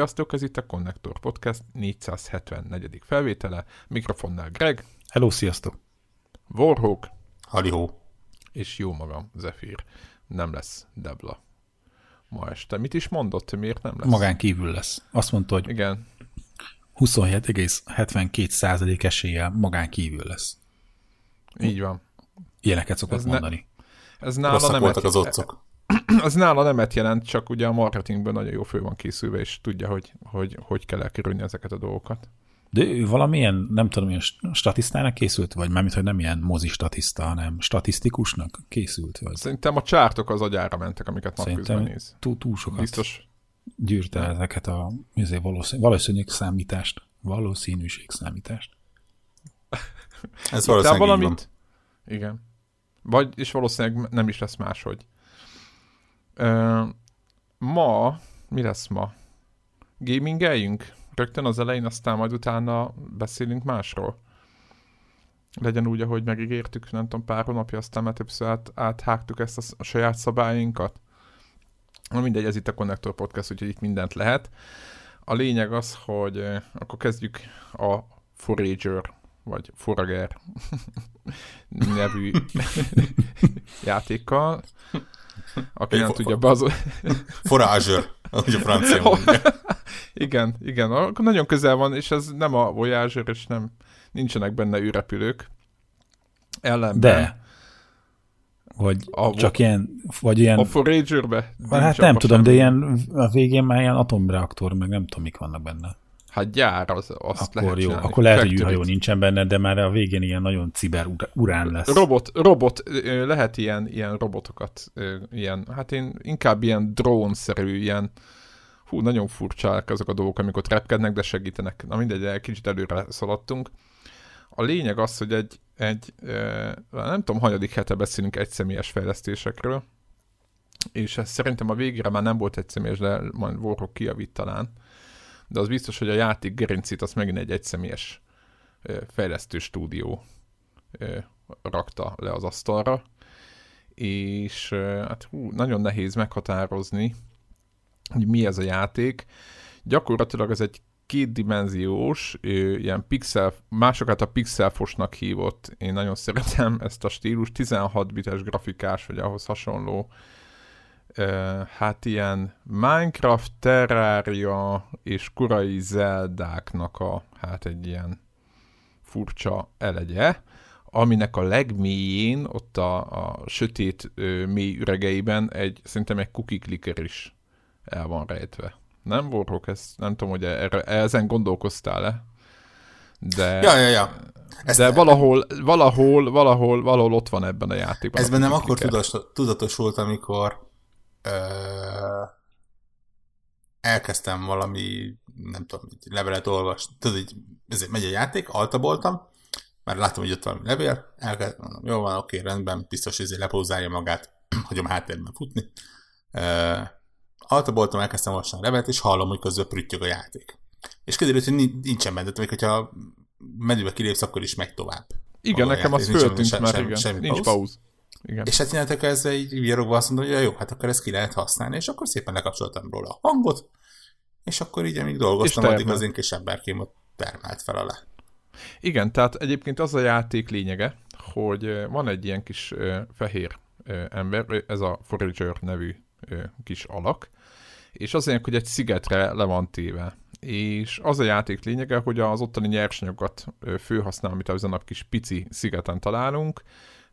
Sziasztok, ez itt a Connector Podcast 474. felvétele. Mikrofonnál Greg. Hello, sziasztok. Warhawk. Halihó. És jó magam, Zephyr. Nem lesz Debla ma este. Mit is mondott, miért nem lesz? Magán kívül lesz. Azt mondta, hogy Igen. 27,72% eséllyel magán kívül lesz. Így van. Ilyeneket szokott Ez ne- mondani. Ez nála Rosszak nem voltak az otcok. az nála nemet jelent, csak ugye a marketingben nagyon jó fő van készülve, és tudja, hogy hogy, hogy kell elkerülni ezeket a dolgokat. De ő valamilyen, nem tudom, ilyen statisztának készült, vagy mármint, hogy nem ilyen mozi statiszta, hanem statisztikusnak készült. Vagy. Szerintem a csártok az agyára mentek, amiket napközben néz. túl, túl sokat Biztos. gyűrte ezeket a valószínű, valószínűség számítást. Valószínűség számítást. Ez Te valószínűleg valamit... valamit? Igen. Vagy, és valószínűleg nem is lesz máshogy. Ma, mi lesz ma? Gamingeljünk? Rögtön az elején, aztán majd utána beszélünk másról. Legyen úgy, ahogy megígértük, nem tudom, pár hónapja, aztán már többször át, áthágtuk ezt a, a saját szabályinkat. Na mindegy, ez itt a Connector Podcast, úgyhogy itt mindent lehet. A lényeg az, hogy akkor kezdjük a Forager, vagy Forager nevű játékkal. Aki nem tudja, be az... Forager, ahogy a francia mondja. Igen, igen, akkor nagyon közel van, és ez nem a Voyager, és nem, nincsenek benne űrrepülők. Ellenben De, hogy A- csak ilyen, vagy ilyen, a Forager-be hát nem tudom, de semmi. ilyen a végén már ilyen atomreaktor, meg nem tudom, mik vannak benne. Hát gyár, az, azt lehet Akkor jó, csinálni. akkor lehet, hogy Factory-t. űrhajó nincsen benne, de már a végén ilyen nagyon ciber ur- urán lesz. Robot, robot, lehet ilyen, ilyen robotokat, ilyen, hát én inkább ilyen drone-szerű, ilyen, hú, nagyon furcsák azok a dolgok, ott repkednek, de segítenek. Na mindegy, egy kicsit előre szaladtunk. A lényeg az, hogy egy, egy nem tudom, hanyadik hete beszélünk egyszemélyes fejlesztésekről, és ez szerintem a végére már nem volt egyszemélyes, de majd Warhawk kijavít talán. De az biztos, hogy a játék gerincét azt megint egy egyszemélyes fejlesztő stúdió rakta le az asztalra, és hát hú, nagyon nehéz meghatározni, hogy mi ez a játék. Gyakorlatilag ez egy kétdimenziós, ilyen pixel, másokat a pixelfosnak hívott, én nagyon szeretem ezt a stílus, 16 bites grafikás, vagy ahhoz hasonló, hát ilyen Minecraft, Terraria és korai Zeldáknak a, hát egy ilyen furcsa elegye, aminek a legmélyén, ott a, a sötét ö, mély üregeiben egy, szerintem egy cookie clicker is el van rejtve. Nem, Warhawk, ezt nem tudom, hogy erre, ezen gondolkoztál-e? De, Ja, ja, ja. Ezt, de valahol, valahol, valahol, valahol ott van ebben a játékban. ez bennem akkor tudatos, tudatosult, amikor ö, elkezdtem valami, nem tudom, egy levelet olvasni. Tudod, így, ezért megy a játék, altaboltam, már láttam, hogy ott valami levél, elkezdtem, mondom, jó van, oké, rendben, biztos, hogy ezért lepózálja magát, hagyom háttérben futni. Ö, altaboltam, elkezdtem olvasni a levelet, és hallom, hogy közben prüttyög a játék. És kiderült, hogy ni- nincsen benne, tehát hogyha menübe kilépsz, akkor is megy tovább. Igen, nekem az föltűnt már, semmi- igen. semmi Nincs pauz. pauz. Igen. És hát innentől kezdve így virogva azt mondom, hogy ja, jó, hát akkor ezt ki lehet használni, és akkor szépen lekapcsoltam róla a hangot, és akkor így, amíg dolgoztam, addig az én kis emberkém ott termelt fel alá. Igen, tehát egyébként az a játék lényege, hogy van egy ilyen kis fehér ember, ez a Forager nevű kis alak, és az lényeg, hogy egy szigetre le van téve. És az a játék lényege, hogy az ottani nyersanyagokat főhasznál, amit ezen a kis pici szigeten találunk,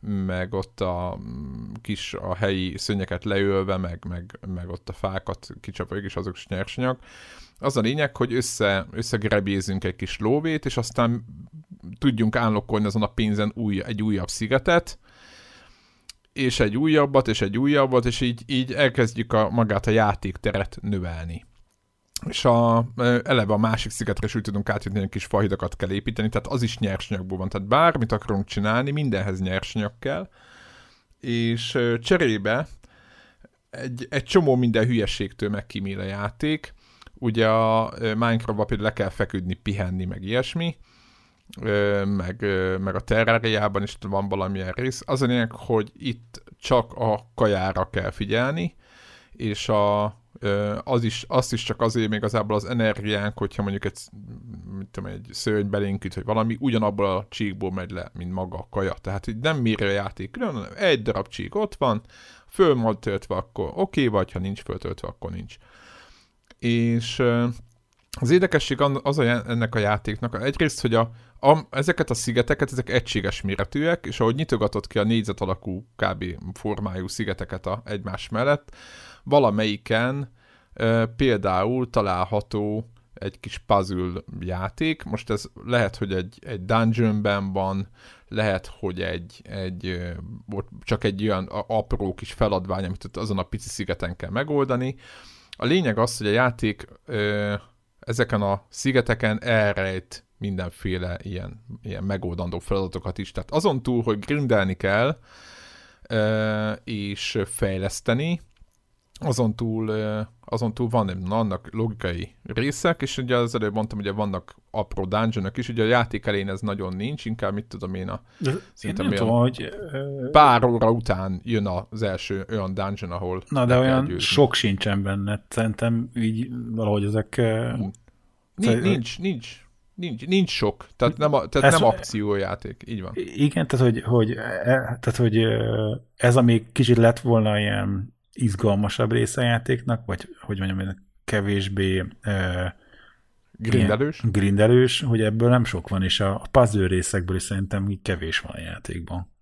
meg ott a mm, kis a helyi szönyeket leölve, meg, meg, meg ott a fákat kicsapjuk, és azok is nyersanyag. Az a lényeg, hogy össze, összegrebézünk egy kis lóvét, és aztán tudjunk állokkolni azon a pénzen új, egy újabb szigetet, és egy újabbat, és egy újabbat, és így, így elkezdjük a, magát a játékteret növelni. És a, eleve a másik szigetre is úgy tudunk átjutni, hogy kis fahidakat kell építeni, tehát az is nyersanyagból van. Tehát bármit akarunk csinálni, mindenhez nyersanyag kell, és cserébe egy, egy csomó minden hülyeségtől megkímél a játék. Ugye a Minecraft-ban például le kell feküdni, pihenni, meg ilyesmi, meg, meg a Terrariában is van valamilyen rész. Az a lényeg, hogy itt csak a kajára kell figyelni, és a az is, azt is csak azért még igazából az energiánk, hogyha mondjuk egy, mit tudom, egy szörny belénk üt, vagy valami, ugyanabból a csíkból megy le, mint maga a kaja. Tehát így nem méri a játék külön, egy darab csík ott van, föl van töltve, akkor oké, okay, vagy ha nincs föltöltve, akkor nincs. És az érdekesség az a, ennek a játéknak, egyrészt, hogy a, a, ezeket a szigeteket, ezek egységes méretűek, és ahogy nyitogatott ki a négyzet alakú kb. formájú szigeteket a egymás mellett, valamelyiken például található egy kis puzzle játék. Most ez lehet, hogy egy, egy dungeonben van, lehet, hogy egy, egy, csak egy olyan apró kis feladvány, amit azon a pici szigeten kell megoldani. A lényeg az, hogy a játék ezeken a szigeteken elrejt mindenféle ilyen, ilyen megoldandó feladatokat is. Tehát azon túl, hogy grindelni kell, és fejleszteni, azon túl, azon túl van annak logikai részek, és ugye az előbb mondtam, hogy vannak apró dungeonok is, ugye a játék elén ez nagyon nincs, inkább mit tudom én a... De én nem tudom, hogy... Pár óra után jön az első olyan dungeon, ahol... Na, de olyan győzni. sok sincsen benne, szerintem így valahogy ezek... Nincs, nincs, nincs, nincs, nincs sok, tehát nem, a, tehát ez, nem akciójáték, így van. Igen, tehát hogy, hogy, e, tehát, hogy ez, ami kicsit lett volna ilyen izgalmasabb része a játéknak, vagy hogy mondjam, kevésbé uh, grindelős. grindelős, hogy ebből nem sok van, és a puzzle részekből is szerintem kevés van a játékban.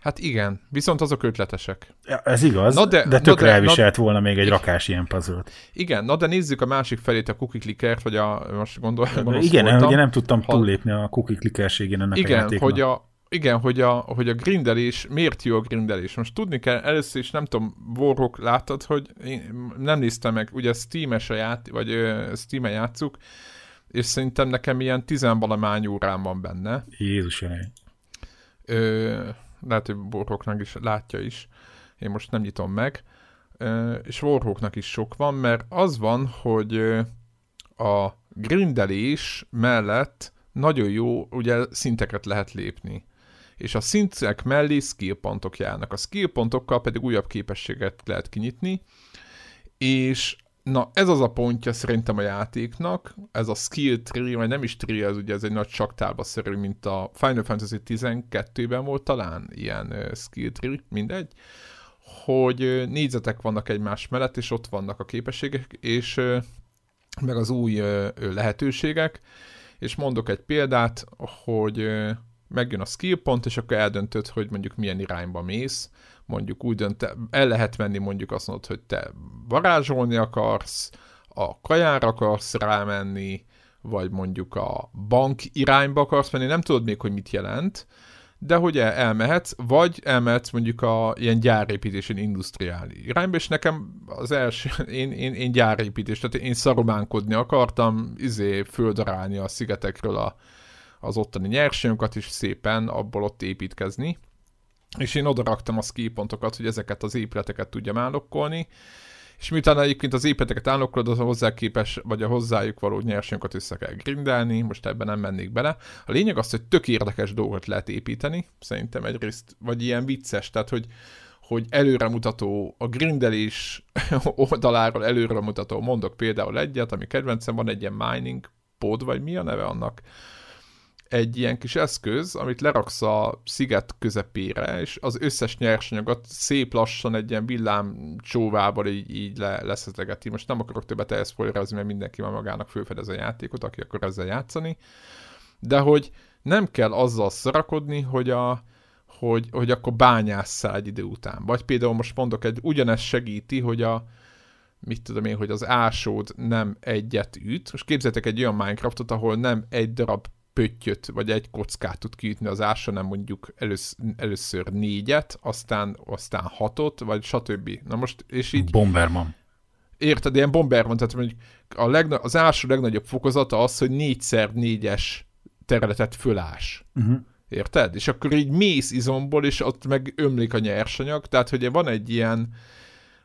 Hát igen, viszont azok ötletesek. Ja, ez igaz, na de, de tökre na de, elviselt na, volna még egy rakás ilyen puzzle -t. Igen, na de nézzük a másik felét, a cookie clickert, vagy a, most gondol, Igen, voltam, ugye nem tudtam ha, túllépni a cookie clickerségén ennek igen, a játéknak. hogy a, igen, hogy a, hogy a grindelés, miért jó a grindelés? Most tudni kell, először is nem tudom, Warhawk láttad, hogy én nem néztem meg, ugye Steam-es a ját, vagy uh, Steam-en játszuk, és szerintem nekem ilyen tizenvalamány órán van benne. Jézus Ö, lehet, hogy Warhawknak is látja is. Én most nem nyitom meg. Ö, és Warhawknak is sok van, mert az van, hogy a grindelés mellett nagyon jó, ugye szinteket lehet lépni és a szintek mellé skill pontok járnak. A skill pontokkal pedig újabb képességet lehet kinyitni, és na ez az a pontja szerintem a játéknak, ez a skill tree, vagy nem is tree, ez ugye ez egy nagy csaktálba szerű, mint a Final Fantasy 12-ben volt talán ilyen uh, skill tree, mindegy, hogy uh, négyzetek vannak egymás mellett, és ott vannak a képességek, és meg az új lehetőségek, és mondok egy példát, hogy megjön a skill pont, és akkor eldöntöd, hogy mondjuk milyen irányba mész, mondjuk úgy dönt, el lehet venni mondjuk azt mondod, hogy te varázsolni akarsz, a kajára akarsz rámenni, vagy mondjuk a bank irányba akarsz menni, nem tudod még, hogy mit jelent, de hogy el, elmehetsz, vagy elmehetsz mondjuk a ilyen gyárépítésen industriál irányba, és nekem az első, én, én, én gyárépítés, tehát én szarománkodni akartam, izé földarálni a szigetekről a, az ottani nyersanyagokat, és szépen abból ott építkezni. És én oda raktam a skill pontokat, hogy ezeket az épületeket tudjam állokkolni, és miután egyébként az épületeket állokkolod, hozzá képes, vagy a hozzájuk való nyersanyagokat össze kell grindelni, most ebben nem mennék bele. A lényeg az, hogy tök érdekes dolgot lehet építeni, szerintem egyrészt, vagy ilyen vicces, tehát hogy hogy előremutató, a grindelés oldaláról előremutató, mondok például egyet, ami kedvencem, van egy ilyen mining pod, vagy mi a neve annak, egy ilyen kis eszköz, amit leraksz a sziget közepére, és az összes nyersanyagot szép lassan egy ilyen villám csóvával így, így le, leszezlegeti. Most nem akarok többet elszpoilerezni, mert mindenki már magának fölfedez a játékot, aki akar ezzel játszani. De hogy nem kell azzal szarakodni, hogy a, hogy, hogy akkor bányásszál egy idő után. Vagy például most mondok, egy ugyanez segíti, hogy a, mit tudom én, hogy az ásód nem egyet üt. Most képzeltek egy olyan Minecraftot, ahol nem egy darab pöttyöt, vagy egy kockát tud kiütni az ásra, nem mondjuk elősz, először négyet, aztán, aztán hatot, vagy stb. Na most, és így... Bomberman. Érted, ilyen Bomberman, tehát mondjuk a legna- az ásó legnagyobb fokozata az, hogy négyszer négyes területet fölás. Uh-huh. Érted? És akkor így mész izomból, és ott meg ömlik a nyersanyag, tehát hogy van egy ilyen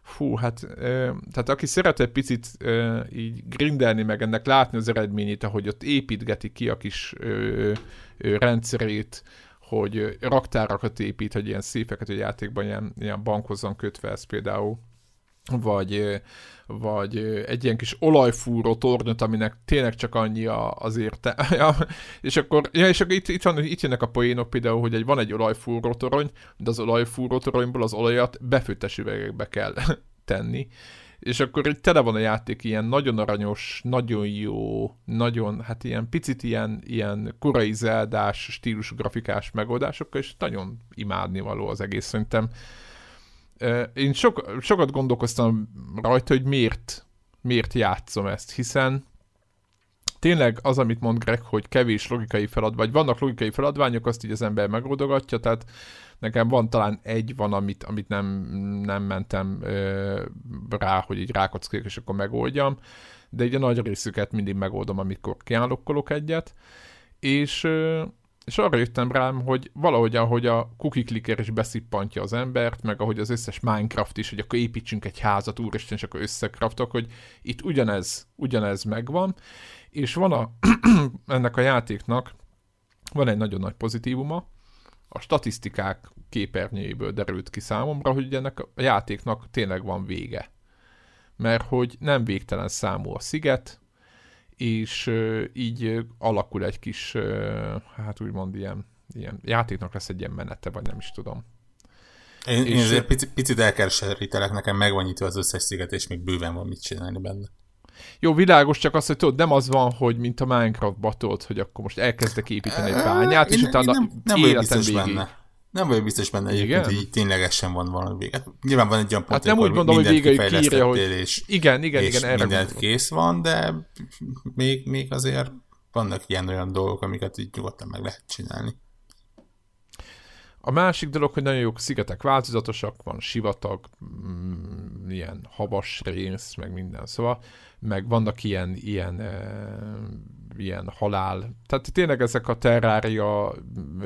fú, hát, ö, tehát aki szeret egy picit ö, így grindelni, meg ennek látni az eredményét, ahogy ott építgeti ki a kis ö, ö, rendszerét, hogy raktárakat épít, hogy ilyen szépeket a játékban ilyen, ilyen bankhoz van kötve, ez például vagy, vagy egy ilyen kis olajfúró tornyot, aminek tényleg csak annyi a, az érte. Ja, és akkor, ja, és akkor itt, itt, van, itt jönnek a poénok például, hogy egy, van egy olajfúró torony, de az olajfúró toronyból az olajat befőttes üvegekbe kell tenni. És akkor itt tele van a játék ilyen nagyon aranyos, nagyon jó, nagyon, hát ilyen picit ilyen, ilyen korai zeldás, stílusú grafikás megoldásokkal, és nagyon imádni való az egész. Szerintem én sok, sokat gondolkoztam rajta, hogy miért, miért játszom ezt, hiszen tényleg az, amit mond Greg, hogy kevés logikai feladvány, vagy vannak logikai feladványok, azt így az ember megoldogatja, tehát nekem van talán egy van, amit, amit nem, nem mentem ö, rá, hogy így rákockék, és akkor megoldjam, de így a nagy részüket mindig megoldom, amikor kiállokkolok egyet, és ö, és arra jöttem rám, hogy valahogy ahogy a cookie clicker is beszippantja az embert, meg ahogy az összes Minecraft is, hogy akkor építsünk egy házat, úristen, és akkor összekraftok, hogy itt ugyanez, ugyanez megvan, és van a, ennek a játéknak van egy nagyon nagy pozitívuma, a statisztikák képernyőjéből derült ki számomra, hogy ennek a játéknak tényleg van vége. Mert hogy nem végtelen számú a sziget, és így alakul egy kis, hát úgymond ilyen, ilyen játéknak lesz egy ilyen menete, vagy nem is tudom. Én, és én azért picit, picit elkereserítelek, nekem megvan nyitva az összes sziget, és még bőven van mit csinálni benne. Jó, világos, csak az, hogy tudod, nem az van, hogy mint a Minecraft batolt, hogy akkor most elkezdek építeni egy bányát, és utána nem, nem életem végig. Benne. Nem vagyok biztos benne egyébként, hogy így ténylegesen van valami vége. Hát nyilván van egy olyan pont, hát nem úgy mondom, hogy vége, írja, hogy... És, igen, igen, és igen, erre mindent gondolom. kész van, de még, még azért vannak ilyen olyan dolgok, amiket így nyugodtan meg lehet csinálni. A másik dolog, hogy nagyon jók szigetek változatosak, van sivatag, mm, ilyen habas rész, meg minden, szóval, meg vannak ilyen, ilyen, e, ilyen halál, tehát tényleg ezek a terrária, e,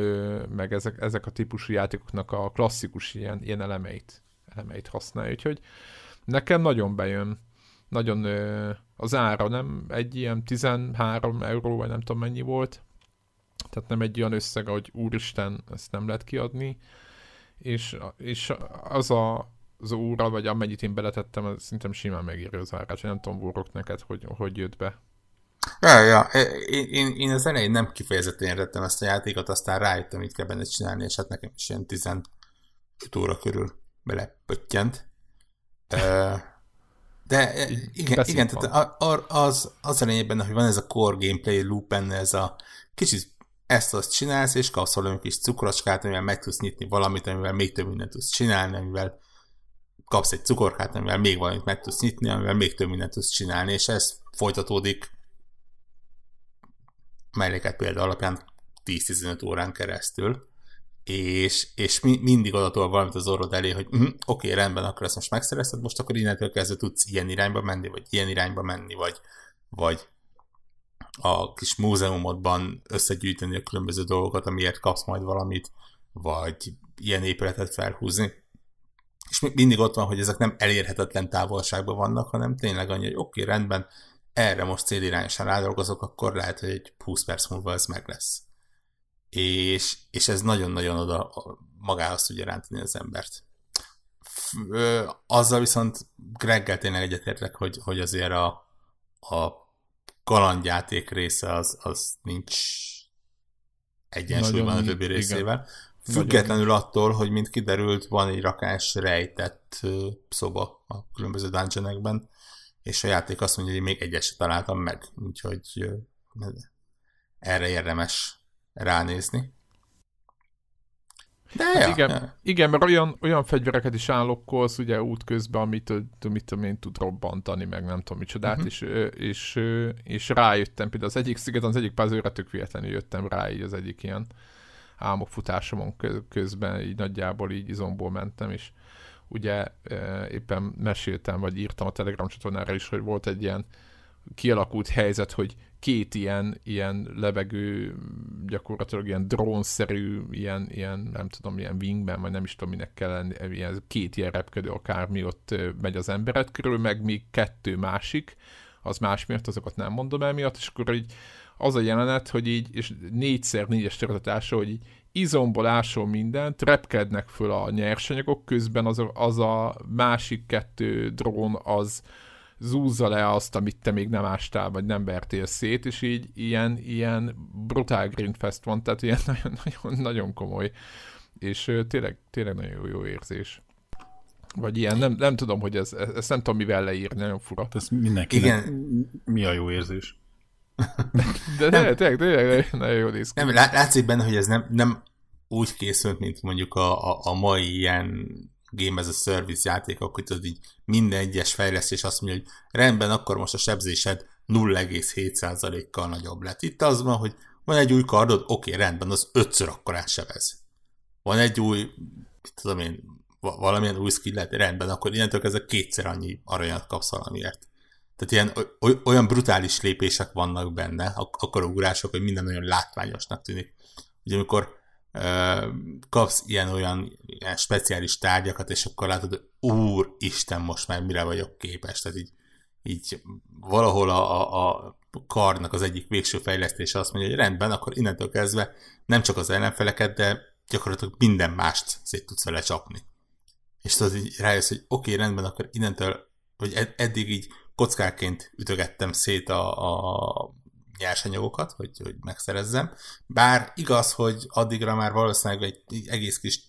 meg ezek, ezek a típusú játékoknak a klasszikus ilyen, ilyen elemeit, elemeit használja, úgyhogy nekem nagyon bejön, nagyon az ára nem egy ilyen 13 euró, vagy nem tudom mennyi volt, tehát nem egy olyan összeg, hogy úristen, ezt nem lehet kiadni, és, és az a, az óra, vagy amennyit én beletettem, az szerintem simán megírja az árát, nem tudom, Vorok neked, hogy, hogy jött be. Ja, ja, én, én, én az elején nem kifejezetten értettem ezt a játékot, aztán rájöttem, mit kell benne csinálni, és hát nekem is ilyen 15 óra körül belepöttyent. De igen, igen tehát az, az a hogy van ez a core gameplay loop benne, ez a kicsit ezt-azt csinálsz, és kapsz valami kis cukrocskát, amivel meg tudsz nyitni valamit, amivel még több mindent tudsz csinálni, amivel kapsz egy cukorkát, amivel még valamit meg tudsz nyitni, amivel még több mindent tudsz csinálni, és ez folytatódik melléket példa alapján 10-15 órán keresztül, és, és mi, mindig odatol valamit az orrod elé, hogy mm, oké, okay, rendben, akkor ezt most megszerezted, most akkor innentől kezdve tudsz ilyen irányba menni, vagy ilyen irányba menni, vagy, vagy a kis múzeumodban összegyűjteni a különböző dolgokat, amiért kapsz majd valamit, vagy ilyen épületet felhúzni. És mindig ott van, hogy ezek nem elérhetetlen távolságban vannak, hanem tényleg annyi, hogy oké, okay, rendben, erre most célirányosan rádolgozok, akkor lehet, hogy egy 20 perc múlva ez meg lesz. És, és ez nagyon-nagyon oda magához tudja rántani az embert. Azzal viszont Greggel tényleg egyetértek, hogy, hogy azért a, a kalandjáték része az, az nincs egyensúlyban a többi részével. Igen. Függetlenül Nagyon attól, hogy mint kiderült, van egy rakás rejtett szoba a különböző dungeonekben, és a játék azt mondja, hogy még egyet sem találtam meg, úgyhogy erre érdemes ránézni. De hát ja, igen, ja. igen, mert olyan, olyan fegyvereket is állokkolsz ugye útközben, amit, mit tudom én, tud robbantani, meg nem tudom micsodát, uh-huh. és, és, és, rájöttem, például az egyik szigeten, az egyik pázőre tök véletlenül jöttem rá, így az egyik ilyen álmokfutásomon közben, így nagyjából így izomból mentem, és ugye éppen meséltem, vagy írtam a Telegram csatornára is, hogy volt egy ilyen kialakult helyzet, hogy két ilyen, ilyen levegő, gyakorlatilag ilyen drónszerű, ilyen, ilyen, nem tudom, ilyen wingman, vagy nem is tudom, minek kell lenni, ilyen, két ilyen repkedő akármi ott megy az emberek körül, meg még kettő másik, az más miatt, azokat nem mondom el miatt, és akkor így az a jelenet, hogy így, és négyszer négyes történetása, hogy így izomból ásol mindent, repkednek föl a nyersanyagok, közben az a, az a másik kettő drón az zúzza le azt, amit te még nem ástál, vagy nem vertél szét, és így ilyen, ilyen brutál greenfest van, tehát ilyen nagyon, nagyon, nagyon komoly, és tényleg, tényleg nagyon jó, jó érzés. Vagy ilyen, nem, nem tudom, hogy ez, ezt nem tudom mivel leírni, nagyon fura. Ez mindenkinek Igen. mi a jó érzés? De tényleg, tényleg, tényleg nagyon jó néz ki. Nem, látszik benne, hogy ez nem, nem úgy készült, mint mondjuk a, a, a mai ilyen Game as a Service játékok, hogy tudod így minden egyes fejlesztés azt mondja, hogy rendben, akkor most a sebzésed 0,7%-kal nagyobb lett. Itt az van, hogy van egy új kardod, oké, rendben, az ötször akkor átsebez. Van egy új, tudom én, valamilyen új skillet, rendben, akkor innentől kezdve kétszer annyi aranyat kapsz valamiért. Tehát ilyen olyan brutális lépések vannak benne, akkor ugrások, hogy minden nagyon látványosnak tűnik. Ugye amikor kapsz ilyen-olyan ilyen speciális tárgyakat, és akkor látod, hogy úristen, most már mire vagyok képes. Tehát így, így valahol a, a, a karnak az egyik végső fejlesztése azt mondja, hogy rendben, akkor innentől kezdve nem csak az ellenfeleket, de gyakorlatilag minden mást szét tudsz vele csapni. És tudod, így rájössz, hogy oké, okay, rendben, akkor innentől, hogy ed- eddig így kockáként ütögettem szét a, a nyersanyagokat, hogy, hogy megszerezzem. Bár igaz, hogy addigra már valószínűleg egy egész kis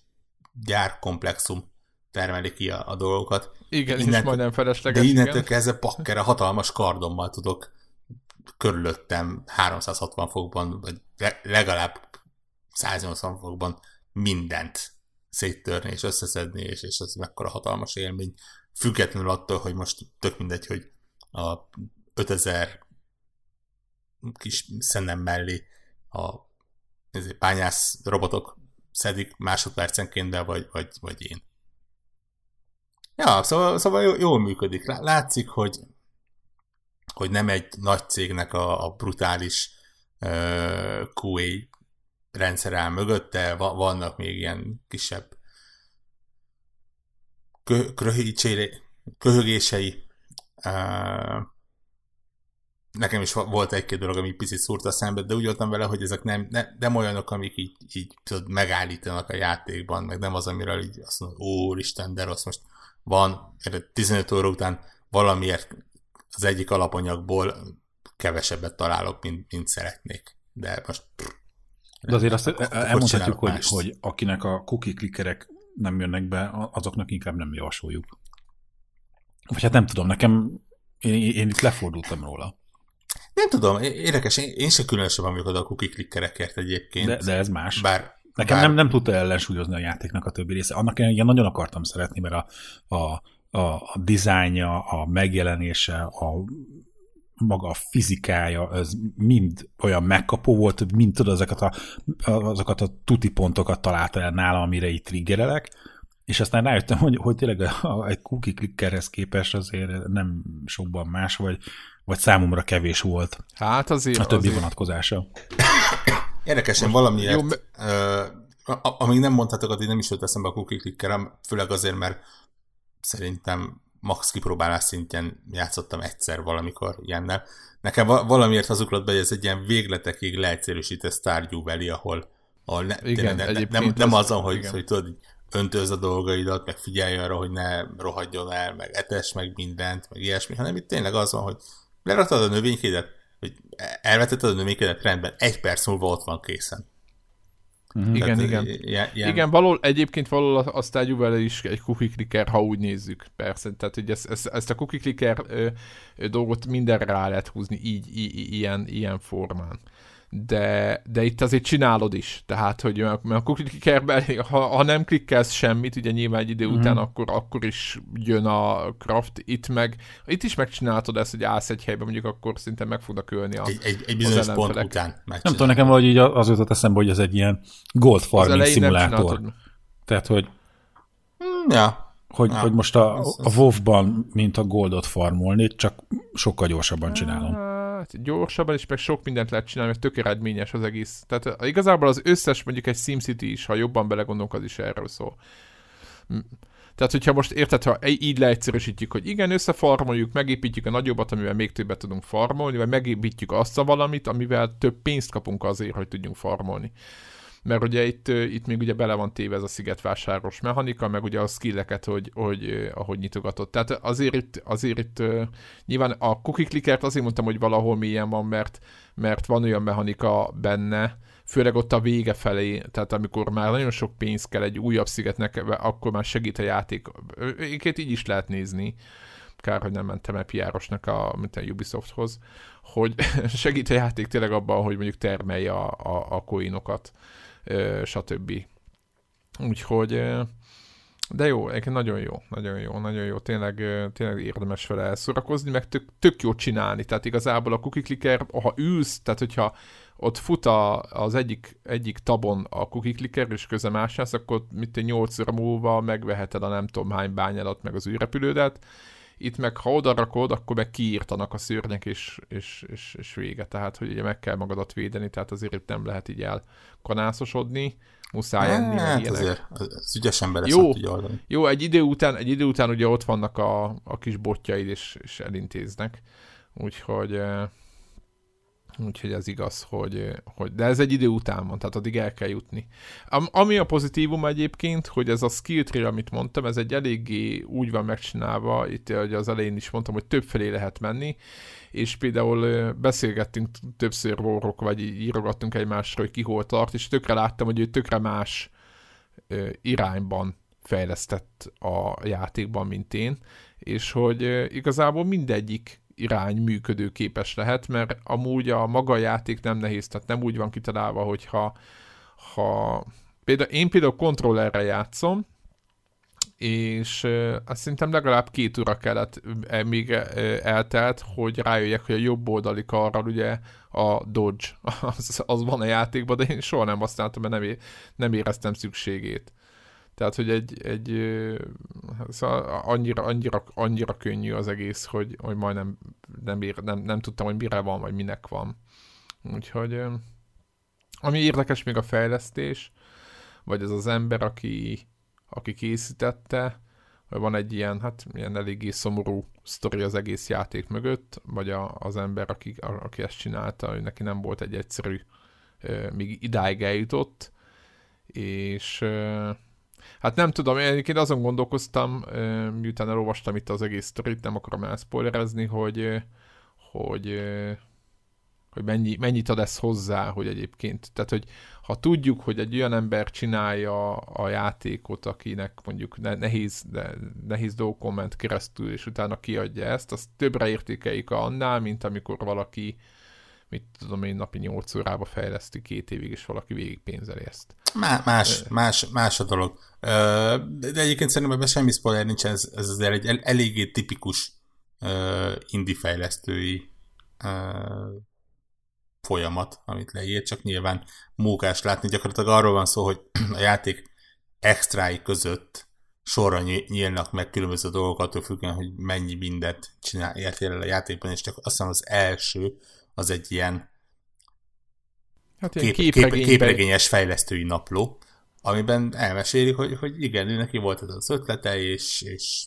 gyárkomplexum termeli ki a, a dolgokat. Igen, innentől, és majdnem felesleges. De innentől kezdve pakkere hatalmas kardommal tudok körülöttem 360 fokban, vagy legalább 180 fokban mindent széttörni és összeszedni, és, és ez mekkora hatalmas élmény. Függetlenül attól, hogy most tök mindegy, hogy a 5000 kis szennem mellé a bányász robotok szedik másodpercenként be, vagy, vagy, vagy én. Ja, szóval, szóval jól, jól működik. Látszik, hogy, hogy nem egy nagy cégnek a, a brutális uh, QA rendszer áll mögötte, vannak még ilyen kisebb köhögései, nekem is volt egy-két dolog, ami picit szúrt a szembe, de úgy voltam vele, hogy ezek nem, ne, nem olyanok, amik így, így tudod, megállítanak a játékban, meg nem az, amiről így azt mondod, úristen, de rossz, most van 15 óra után valamiért az egyik alapanyagból kevesebbet találok, mint, mint szeretnék. De most... Pff, de azért azt elmondhatjuk, hogy, hogy akinek a cookie klickerek nem jönnek be, azoknak inkább nem javasoljuk. Vagy hát nem tudom, nekem én, én itt lefordultam róla. Nem tudom, érdekes, én, én se különösebben vagyok oda a cookie klikkerekért egyébként. De, de ez más. Bár, Nekem bár... nem, nem tudta ellensúlyozni a játéknak a többi része. Annak én nagyon akartam szeretni, mert a, a, a, a dizájnja, a megjelenése, a maga a fizikája, ez mind olyan megkapó volt, mind tudod, azokat a, azokat a tuti pontokat találta el nálam, amire itt triggerelek, és aztán rájöttem, hogy, hogy tényleg a, a, egy cookie clickerhez képest azért nem sokban más, vagy vagy számomra kevés volt hát azért, a többi azért. vonatkozása. Érdekesen valamiért, jó, uh, amíg nem mondhatok, addig nem is jött eszembe a cookie clicker, főleg azért, mert szerintem max kipróbálás szintjén játszottam egyszer valamikor ilyennel. Nekem valamiért az ugrott be, hogy ez egy ilyen végletekig leegyszerűsített Stardew Valley, ahol, ahol ne, igen, ne, ne, nem, nem az, azon, hogy, hogy tudod, öntöz a dolgaidat, meg figyelj arra, hogy ne rohadjon el, meg etes, meg mindent, meg ilyesmi, hanem itt tényleg az van, hogy Leraktad a növénykédet, hogy elvetetted a növénykédet, rendben, egy perc múlva ott van készen. Mm-hmm. Igen, igen. Ilyen. Igen, való, egyébként való a Stardew Valley is egy cookie clicker, ha úgy nézzük, persze. Tehát, hogy ezt, ezt, ezt a cookie clicker ö, ö, dolgot mindenre rá lehet húzni, így, így ilyen, ilyen formán de, de itt azért csinálod is. Tehát, hogy mert a klikkerben, ha, ha nem klikkelsz semmit, ugye nyilván egy idő mm-hmm. után, akkor, akkor is jön a craft. Itt meg, itt is megcsináltod ezt, hogy állsz egy helyben, mondjuk akkor szinte meg fognak ölni a, egy, egy, egy bizonyos pont után Nem tudom, nekem valahogy így az jutott eszembe, hogy ez egy ilyen gold farming szimulátor. Tehát, hogy mm, ja. Hogy, ja. hogy most a, a WoW-ban, mint a goldot farmolni, csak sokkal gyorsabban csinálom hát gyorsabban, és meg sok mindent lehet csinálni, mert tök eredményes az egész. Tehát eh, igazából az összes, mondjuk egy SimCity is, ha jobban belegondolunk, az is erről szól. Tehát, hogyha most érted, ha így leegyszerűsítjük, hogy igen, összefarmoljuk, megépítjük a nagyobbat, amivel még többet tudunk farmolni, vagy megépítjük azt a valamit, amivel több pénzt kapunk azért, hogy tudjunk farmolni. Mert ugye itt, itt még ugye bele van téve ez a szigetvásáros mechanika, meg ugye a skilleket, hogy, hogy ahogy nyitogatott. Tehát azért itt, azért itt nyilván a cookie clickert azért mondtam, hogy valahol milyen van, mert, mert van olyan mechanika benne, főleg ott a vége felé, tehát amikor már nagyon sok pénz kell egy újabb szigetnek, akkor már segít a játék. Énként így is lehet nézni, kár, hogy nem mentem PR-osnak a, mint a Ubisofthoz, hogy segít a játék tényleg abban, hogy mondjuk termelje a, a, a coinokat, stb. Úgyhogy de jó, nagyon jó, nagyon jó, nagyon jó, tényleg, tényleg érdemes vele elszórakozni, meg tök, tök jó csinálni, tehát igazából a cookie clicker, ha űz, tehát hogyha ott fut a, az egyik, egyik tabon a cookie clicker, és köze más lesz, akkor mit 8 óra múlva megveheted a nem tudom hány bányálat, meg az űrrepülődet. Itt meg, ha oda rakod, akkor meg kiírtanak a szörnyek, és, és, és, és vége. Tehát, hogy ugye meg kell magadat védeni, tehát azért itt nem lehet így elkanászosodni, muszáj enni, hát, azért, az ügyes ember jó, Jó, egy idő után, egy idő után ugye ott vannak a, a kis botjaid, és, és elintéznek. Úgyhogy eh, Úgyhogy ez igaz, hogy, hogy, de ez egy idő után van, tehát addig el kell jutni. Ami a pozitívum egyébként, hogy ez a skill tree, amit mondtam, ez egy eléggé úgy van megcsinálva, itt hogy az elején is mondtam, hogy több felé lehet menni, és például beszélgettünk többször vorok, vagy írogattunk egymásra, hogy ki hol tart, és tökre láttam, hogy ő tökre más irányban fejlesztett a játékban, mint én, és hogy igazából mindegyik irány működőképes lehet, mert amúgy a maga játék nem nehéz, tehát nem úgy van kitalálva, hogyha ha például, én például kontrollerre játszom, és azt szerintem legalább két óra kellett, uh, még uh, eltelt, hogy rájöjjek, hogy a jobb oldali karral ugye a dodge, az, az van a játékban, de én soha nem használtam, mert nem, é- nem éreztem szükségét. Tehát, hogy egy, egy szóval annyira, annyira, annyira könnyű az egész, hogy, hogy majdnem nem, ér, nem, nem tudtam, hogy mire van, vagy minek van. Úgyhogy ami érdekes még a fejlesztés, vagy ez az ember, aki, aki készítette, van egy ilyen, hát ilyen eléggé szomorú sztori az egész játék mögött, vagy a, az ember, aki, a, aki ezt csinálta, hogy neki nem volt egy egyszerű, még idáig eljutott, és Hát nem tudom, én egyébként azon gondolkoztam, miután elolvastam itt az egész sztorit, nem akarom elszpoilerezni, hogy, hogy, hogy mennyi, mennyit ad ez hozzá, hogy egyébként, tehát hogy ha tudjuk, hogy egy olyan ember csinálja a játékot, akinek mondjuk nehéz, nehéz dolgokon ment keresztül, és utána kiadja ezt, azt többre értékeljük annál, mint amikor valaki mit tudom én, napi 8 órába fejleszti két évig, és valaki végig pénzeli ezt. Má, más, más, más a dolog. De egyébként szerintem ebben semmi spoiler nincs, ez, ez azért egy el, eléggé tipikus indie fejlesztői folyamat, amit leírt, csak nyilván mókás látni. Gyakorlatilag arról van szó, hogy a játék extrái között sorra nyílnak meg különböző dolgok, attól függően, hogy mennyi mindent csinál, értél el a játékban, és csak azt hiszem az első, az egy ilyen, hát ilyen kép, kép, képregényes fejlesztői napló, amiben elmeséli, hogy, hogy igen, ő neki volt ez az ötlete, és, és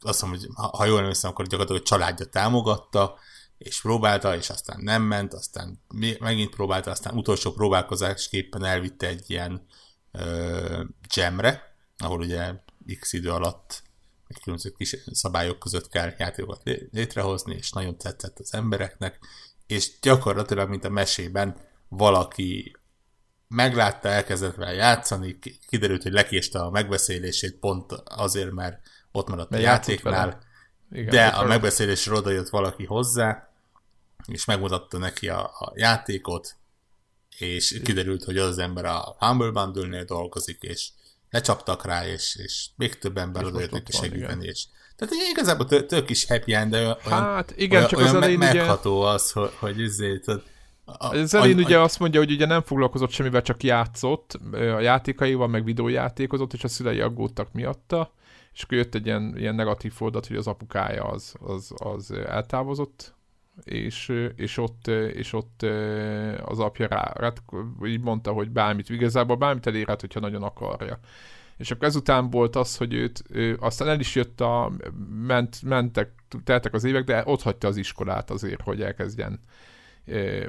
azt mondom, hogy ha jól emlékszem, akkor gyakorlatilag a családja támogatta, és próbálta, és aztán nem ment, aztán megint próbálta, aztán utolsó próbálkozásképpen elvitte egy ilyen ö, jamre, ahol ugye x idő alatt egy különböző kis szabályok között kell játékokat létrehozni, és nagyon tetszett az embereknek, és gyakorlatilag, mint a mesében, valaki meglátta, elkezdett vele játszani, kiderült, hogy lekéste a megbeszélését pont azért, mert ott maradt a játéknál, Igen, de a megbeszélésre oda jött valaki hozzá, és megmutatta neki a, a játékot, és kiderült, hogy az, az ember a Humble Bundle-nél dolgozik, és lecsaptak rá, és, és még több ember oda jött neki segíteni, és tehát igazából tök, tök is happy end, de olyan, hát, igen, olyan, csak olyan az elején megható ugye... az, hogy, hogy izé, tehát, a, az elején ugye azt mondja, hogy ugye nem foglalkozott semmivel, csak játszott, a játékaival, meg videójátékozott, és a szülei aggódtak miatta, és akkor jött egy ilyen, ilyen negatív fordulat, hogy az apukája az, az, az eltávozott, és, és, ott, és ott az apja rá, hát így mondta, hogy bármit, igazából bármit elérhet, hogyha nagyon akarja És akkor ezután volt az, hogy őt, ő, aztán el is jött a, ment, mentek, teltek az évek, de ott hagyta az iskolát azért, hogy elkezdjen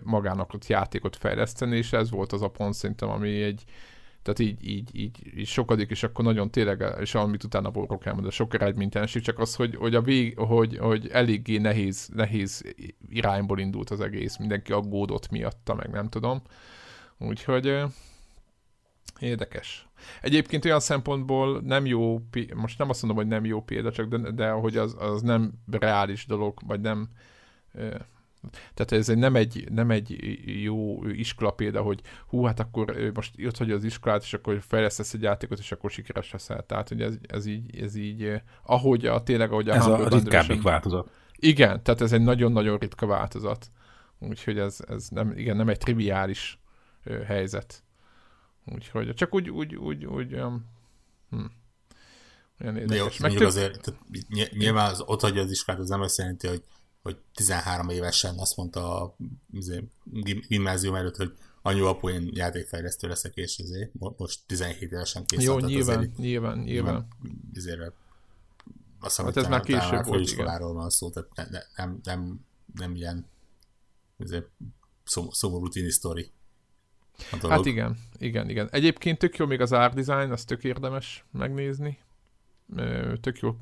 magának ott játékot fejleszteni, és ez volt az a pont szerintem, ami egy, tehát így, így, így, így sokadik, és akkor nagyon tényleg, és amit utána borok elmond, de sok eredménytelenség, csak az, hogy, hogy, a vég, hogy, hogy eléggé nehéz, nehéz irányból indult az egész, mindenki aggódott miatta, meg nem tudom. Úgyhogy érdekes. Egyébként olyan szempontból nem jó, most nem azt mondom, hogy nem jó példa, csak de, de hogy az, az nem reális dolog, vagy nem tehát ez nem, egy, nem egy jó iskola példa, hogy hú, hát akkor most jött, hogy az iskolát, és akkor fejlesztesz egy játékot, és akkor sikeres leszel. Tehát, hogy ez, ez így, ez így ahogy a, tényleg, ahogy a Ez a ritkábbik változat. Igen, tehát ez egy nagyon-nagyon ritka változat. Úgyhogy ez, ez nem, igen, nem egy triviális helyzet. Úgyhogy csak úgy, úgy, úgy, úgy um, hm. Olyan érdekes. Jó, Meg több... azért, nyilván az, ott hagyja az iskolát, az nem azt jelenti, hogy hogy 13 évesen azt mondta a izé, gimnázium előtt, hogy anyu apu, én játékfejlesztő leszek, és izé, most 17 évesen kész. Jó, nyilván, azért, nyilván, nyilván. Azért azt hát ez már később volt, igen. van szó, tehát ne, ne, nem, nem, nem ilyen izé, szomorú tini sztori. Hát igen, igen, igen. Egyébként tök jó még az art design, az tök érdemes megnézni. Tök jó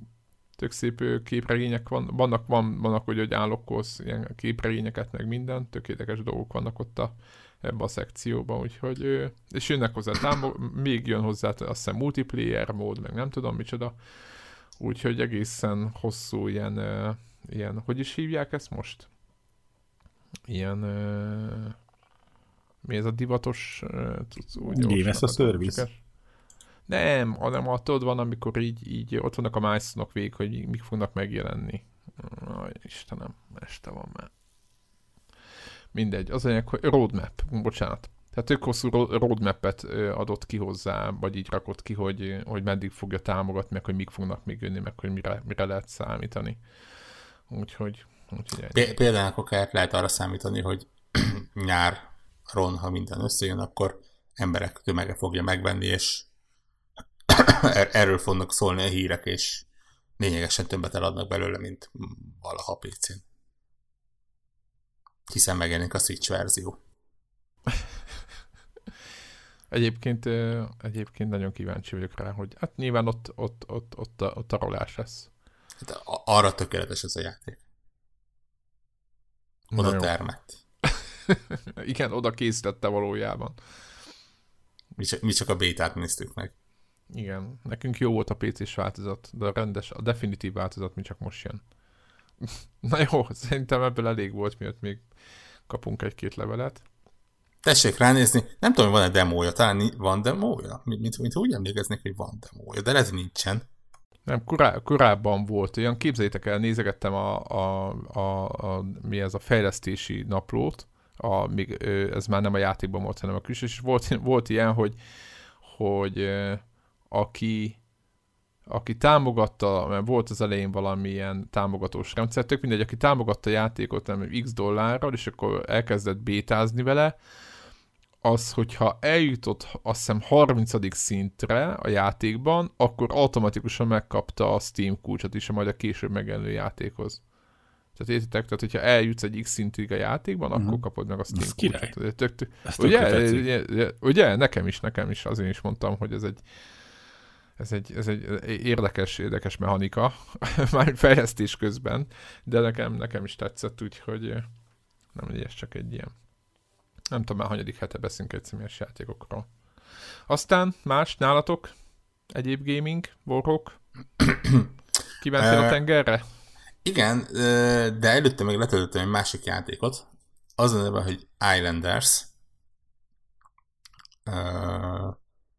tök szép képregények van, vannak, van, vannak hogy, hogy állokkolsz ilyen képregényeket, meg minden, tökéletes dolgok vannak ott a, ebbe a szekcióba, úgyhogy, és jönnek hozzá támog, még jön hozzá azt hiszem multiplayer mód, meg nem tudom micsoda, úgyhogy egészen hosszú ilyen, ilyen, hogy is hívják ezt most? Ilyen, mi ez a divatos? Game a service. Nem, hanem attól van, amikor így, így ott vannak a milestone végig, hogy mik fognak megjelenni. Aj, Istenem, este van már. Mindegy, az anyag, hogy roadmap, bocsánat. Tehát ők hosszú roadmap-et adott ki hozzá, vagy így rakott ki, hogy, hogy meddig fogja támogatni, meg hogy mik fognak még jönni, meg hogy mire, mire lehet számítani. Úgyhogy, úgyhogy Például akár lehet arra számítani, hogy nyár ron, ha minden összejön, akkor emberek tömege fogja megvenni, és Er-, erről fognak szólni a hírek, és lényegesen többet eladnak belőle, mint valaha PC-n. Hiszen megjelenik a Switch verzió. Egyébként, egyébként nagyon kíváncsi vagyok rá, hogy hát nyilván ott, ott, ott, ott, a, ott a rolás lesz. Hát arra tökéletes ez a játék. Oda termett. Igen, oda készítette valójában. Mi csak, mi csak a bétát néztük meg. Igen, nekünk jó volt a PC-s változat, de a rendes, a definitív változat mi csak most jön. Na jó, szerintem ebből elég volt, miatt még kapunk egy-két levelet. Tessék ránézni, nem tudom, hogy van-e demója, talán van demója? Mint, mint, mint úgy emlékeznék, hogy van demója, de ez nincsen. Nem, korá, korábban volt olyan, képzeljétek el, nézegettem a, a, a, a, mi ez a fejlesztési naplót, a, még, ez már nem a játékban volt, hanem a külső, és volt, volt ilyen, hogy, hogy aki, aki támogatta, mert volt az elején valamilyen támogatós rendszer, tök mindegy, aki támogatta a játékot nem x dollárral, és akkor elkezdett bétázni vele, az, hogyha eljutott azt hiszem 30. szintre a játékban, akkor automatikusan megkapta a Steam kulcsot is, majd a később megjelenő játékhoz. Tehát értitek? Tehát, hogyha eljutsz egy X szintig a játékban, uh-huh. akkor kapod meg a Steam kulcsot. Tök, tök, ugye, ugye, ugye, nekem is, nekem is, azért is mondtam, hogy ez egy, ez egy, ez egy érdekes, érdekes mechanika, már fejlesztés közben, de nekem, nekem is tetszett, úgyhogy nem ez csak egy ilyen. Nem tudom már, hanyadik hete beszélünk egy személyes játékokról. Aztán más nálatok? Egyéb gaming, borok? Kimentél a tengerre? Igen, de előtte meg letöltöttem egy másik játékot. Az a neve, hogy Islanders.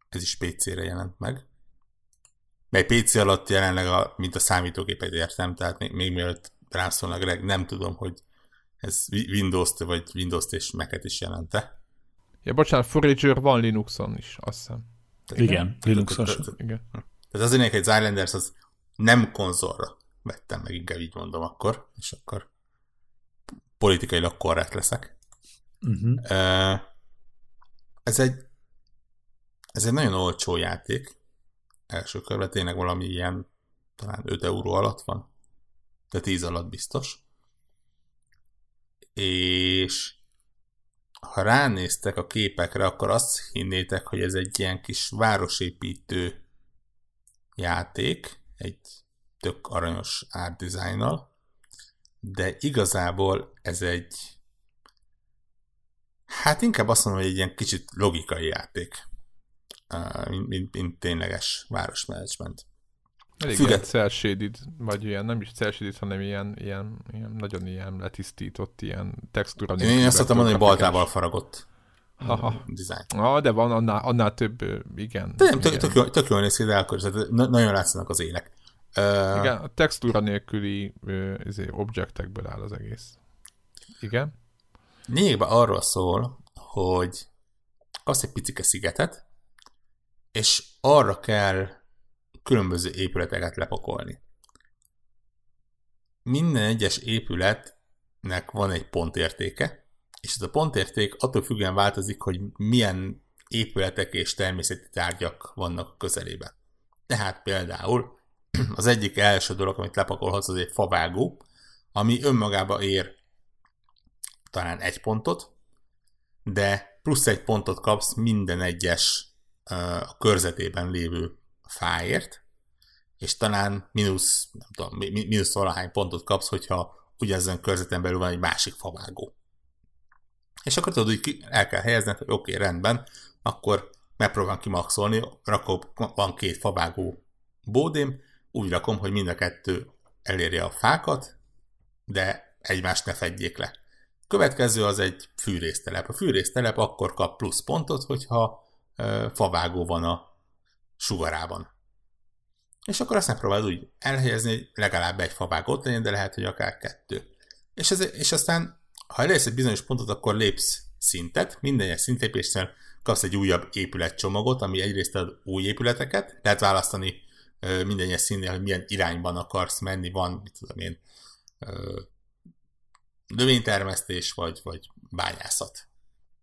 Ez is PC-re jelent meg mely PC alatt jelenleg, a, mint a számítógépet értem, tehát még, még mielőtt rám szólnak, nem tudom, hogy ez Windows-t vagy Windows-t és Mac-et is jelente. Ja, bocsánat, Forager van Linuxon is, azt hiszem. Igen, Linuxos. Igen. Tehát azért hogy az Islanders az nem konzolra vettem meg, inkább így mondom akkor, és akkor politikailag korrekt leszek. Uh-huh. Ez egy ez egy nagyon olcsó játék, első körben tényleg valami ilyen talán 5 euró alatt van, de 10 alatt biztos. És ha ránéztek a képekre, akkor azt hinnétek, hogy ez egy ilyen kis városépítő játék, egy tök aranyos art de igazából ez egy hát inkább azt mondom, hogy egy ilyen kicsit logikai játék, mint, mint, mint tényleges városmenedzsment. Elég Függet... ilyen cel vagy ilyen, nem is cel hanem ilyen, ilyen, ilyen nagyon ilyen letisztított, ilyen textúra. Én, azt szoktam mondani, hogy baltával faragott Aha. design. Ah, de van annál, annál több, igen. De nem, tök, tök, tök, tök jól néz ki, de akkor nagyon látszanak az élek. Uh, igen, a textúra nélküli uh, objektekből áll az egész. Igen. Lényegben arról szól, hogy kapsz egy picike szigetet, és arra kell különböző épületeket lepakolni. Minden egyes épületnek van egy pontértéke, és ez a pontérték attól függően változik, hogy milyen épületek és természeti tárgyak vannak közelében. Tehát például az egyik első dolog, amit lepakolhatsz, az egy favágó, ami önmagába ér talán egy pontot, de plusz egy pontot kapsz minden egyes a körzetében lévő fáért, és talán mínusz, nem tudom, mínusz valahány pontot kapsz, hogyha ugyanezen körzeten belül van egy másik favágó. És akkor tudod, hogy el kell helyezned, hogy oké, okay, rendben, akkor megpróbálom kimaxolni, akkor van két favágó bódém, úgy rakom, hogy mind a kettő elérje a fákat, de egymást ne fedjék le. Következő az egy fűrésztelep. A fűrésztelep akkor kap plusz pontot, hogyha favágó van a sugarában. És akkor azt megpróbálod úgy elhelyezni, hogy legalább egy favágót legyen, de lehet, hogy akár kettő. És, ez, és aztán, ha elérsz egy bizonyos pontot, akkor lépsz szintet, minden ilyen szintlépésnél kapsz egy újabb épületcsomagot, ami egyrészt ad új épületeket, lehet választani minden ilyen színnél, hogy milyen irányban akarsz menni, van, mit tudom én, növénytermesztés, vagy, vagy bányászat.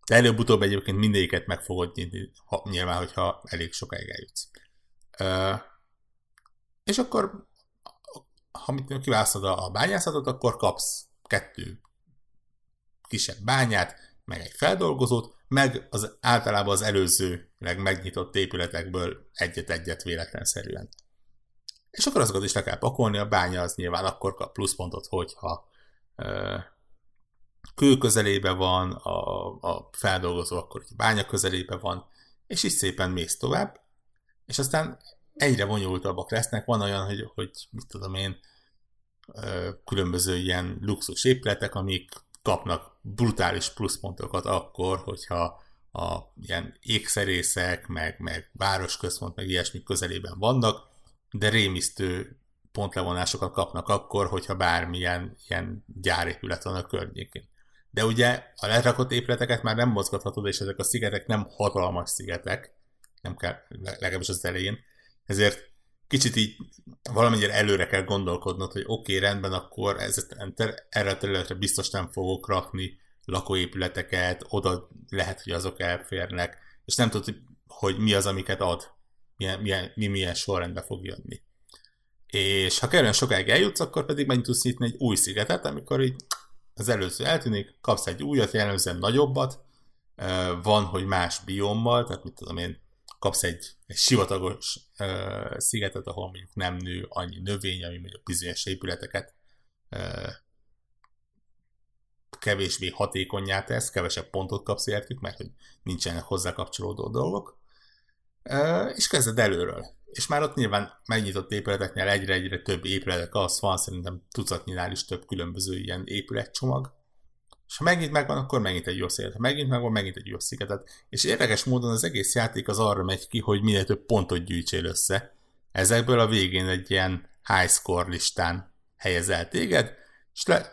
De előbb-utóbb egyébként mindegyiket meg fogod nyitni, ha, nyilván, hogyha elég sokáig eljutsz. Ö, és akkor, ha kiválasztod a bányászatot, akkor kapsz kettő kisebb bányát, meg egy feldolgozót, meg az általában az előzőleg megnyitott épületekből egyet-egyet véletlenszerűen. És akkor azokat is le kell pakolni, a bánya az nyilván akkor kap pluszpontot, hogyha ö, kő közelébe van, a, a feldolgozó akkor a bánya közelébe van, és így szépen mész tovább, és aztán egyre bonyolultabbak lesznek, van olyan, hogy, hogy mit tudom én, különböző ilyen luxus épületek, amik kapnak brutális pluszpontokat akkor, hogyha a ilyen ékszerészek, meg, meg városközpont, meg ilyesmi közelében vannak, de rémisztő pontlevonásokat kapnak akkor, hogyha bármilyen ilyen gyárépület van a környékén. De ugye a lerakott épületeket már nem mozgathatod, és ezek a szigetek nem hatalmas szigetek, nem kell, legalábbis az elején, ezért kicsit így valamennyire előre kell gondolkodnod, hogy oké, okay, rendben, akkor ez, erre a területre biztos nem fogok rakni lakóépületeket, oda lehet, hogy azok elférnek, és nem tudod, hogy mi az, amiket ad, milyen, milyen, mi milyen sorrendbe fog jönni. És ha kellően sokáig eljutsz, akkor pedig meg tudsz nyitni egy új szigetet, amikor így az előző eltűnik, kapsz egy újat, jellemzően nagyobbat, van, hogy más biommal, tehát mit tudom én, kapsz egy, egy sivatagos szigetet, ahol mondjuk nem nő annyi növény, ami mondjuk bizonyos épületeket kevésbé hatékonyá tesz, kevesebb pontot kapsz értük, mert hogy nincsenek hozzá kapcsolódó dolgok, és kezded előről. És már ott nyilván megnyitott épületeknél egyre-egyre több épületek, az van, szerintem tucatnyinál is több különböző ilyen épületcsomag. És ha megint megvan, akkor megint egy jó sziget. Ha megint megvan, megint egy jó szigetet. És érdekes módon az egész játék az arra megy ki, hogy minél több pontot gyűjtsél össze. Ezekből a végén egy ilyen high score listán helyezel téged, és le...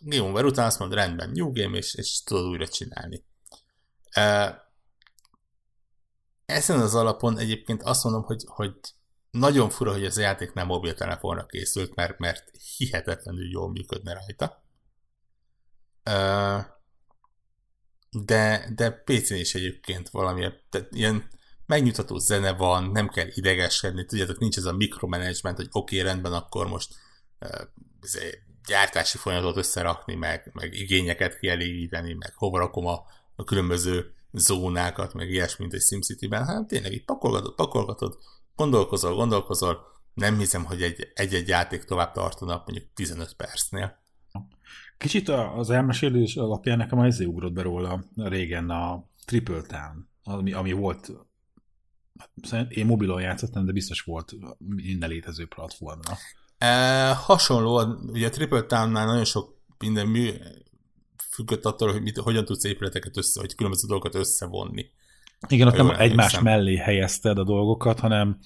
Game over után azt mond, rendben, new game, és, és tudod újra csinálni. Ezen az alapon egyébként azt mondom, hogy, hogy nagyon fura, hogy ez a játék nem mobiltelefonra készült, mert, mert hihetetlenül jól működne rajta. De, de PC-n is egyébként valami, tehát ilyen megnyugtató zene van, nem kell idegeskedni, tudjátok, nincs ez a mikromanagement, hogy oké, okay, rendben, akkor most uh, gyártási folyamatot összerakni, meg, meg igényeket kielégíteni, meg hova rakom a, a különböző zónákat, meg ilyesmi, mint egy SimCity-ben, hanem tényleg így pakolgatod, pakolgatod, gondolkozol, gondolkozol, nem hiszem, hogy egy-egy játék tovább tartana mondjuk 15 percnél. Kicsit az elmesélés alapján nekem az ugrott be róla régen a Triple Town, ami, ami volt én mobilon játszottam, de biztos volt minden létező platformra. E, hasonló, ugye a Triple Town-nál nagyon sok minden mű függött attól, hogy mit, hogyan tudsz épületeket össze, vagy különböző dolgokat összevonni. Igen, ott nem egymás mellé helyezted a dolgokat, hanem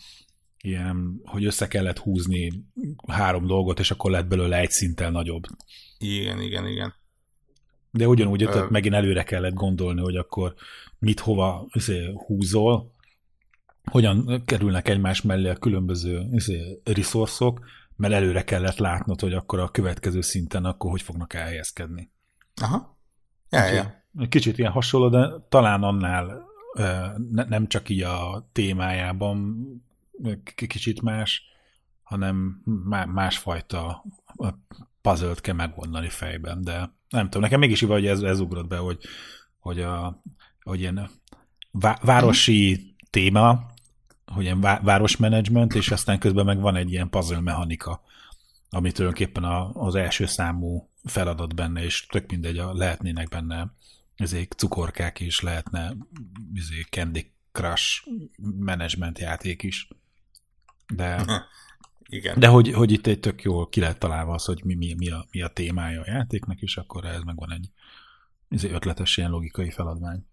ilyen, hogy össze kellett húzni három dolgot, és akkor lett belőle egy szinttel nagyobb. Igen, igen, igen. De ugyanúgy Ö... megint előre kellett gondolni, hogy akkor mit hova izé, húzol, hogyan kerülnek egymás mellé a különböző izé, resourcok, mert előre kellett látnod, hogy akkor a következő szinten akkor hogy fognak elhelyezkedni. Aha. Ja, ja. Kicsit ilyen hasonló, de talán annál nem csak így a témájában kicsit más, hanem másfajta puzzle kell megoldani fejben, de nem tudom, nekem mégis hogy ez, ez ugrott be, hogy, hogy, a, hogy ilyen városi téma, hogy ilyen városmenedzsment, és aztán közben meg van egy ilyen puzzle mechanika, ami tulajdonképpen a, az első számú feladat benne, és tök mindegy, a, lehetnének benne ezért cukorkák is, lehetne ezért Candy Crush management játék is. De, Igen. de hogy, hogy itt egy tök jól ki lehet találva az, hogy mi, mi, mi, a, mi a témája a játéknak, és akkor ez meg van egy ötletes ilyen logikai feladvány.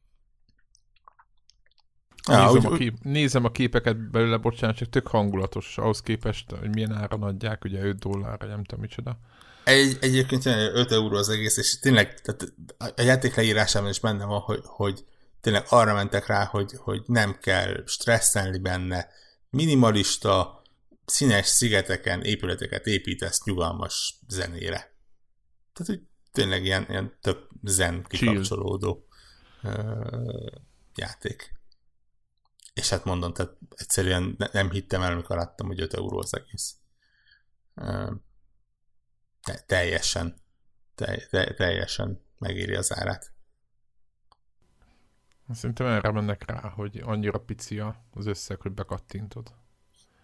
Ja, nézem, úgy, a kép, nézem a képeket belőle, bocsánat, csak tök hangulatos ahhoz képest, hogy milyen áron adják, ugye 5 dollárra, nem tudom micsoda. Egy, egyébként 5 euró az egész, és tényleg tehát a játék leírásában is benne van, hogy, hogy tényleg arra mentek rá, hogy, hogy nem kell stresszelni benne, minimalista, színes szigeteken épületeket építesz nyugalmas zenére. Tehát, hogy tényleg ilyen, ilyen tök zen kikapcsolódó uh, játék. És hát mondom, tehát egyszerűen nem hittem el, amikor láttam, hogy 5 euró az egész. Te, teljesen, te, te, teljesen megéri az árát. Szerintem erre mennek rá, hogy annyira pici az összeg, hogy bekattintod.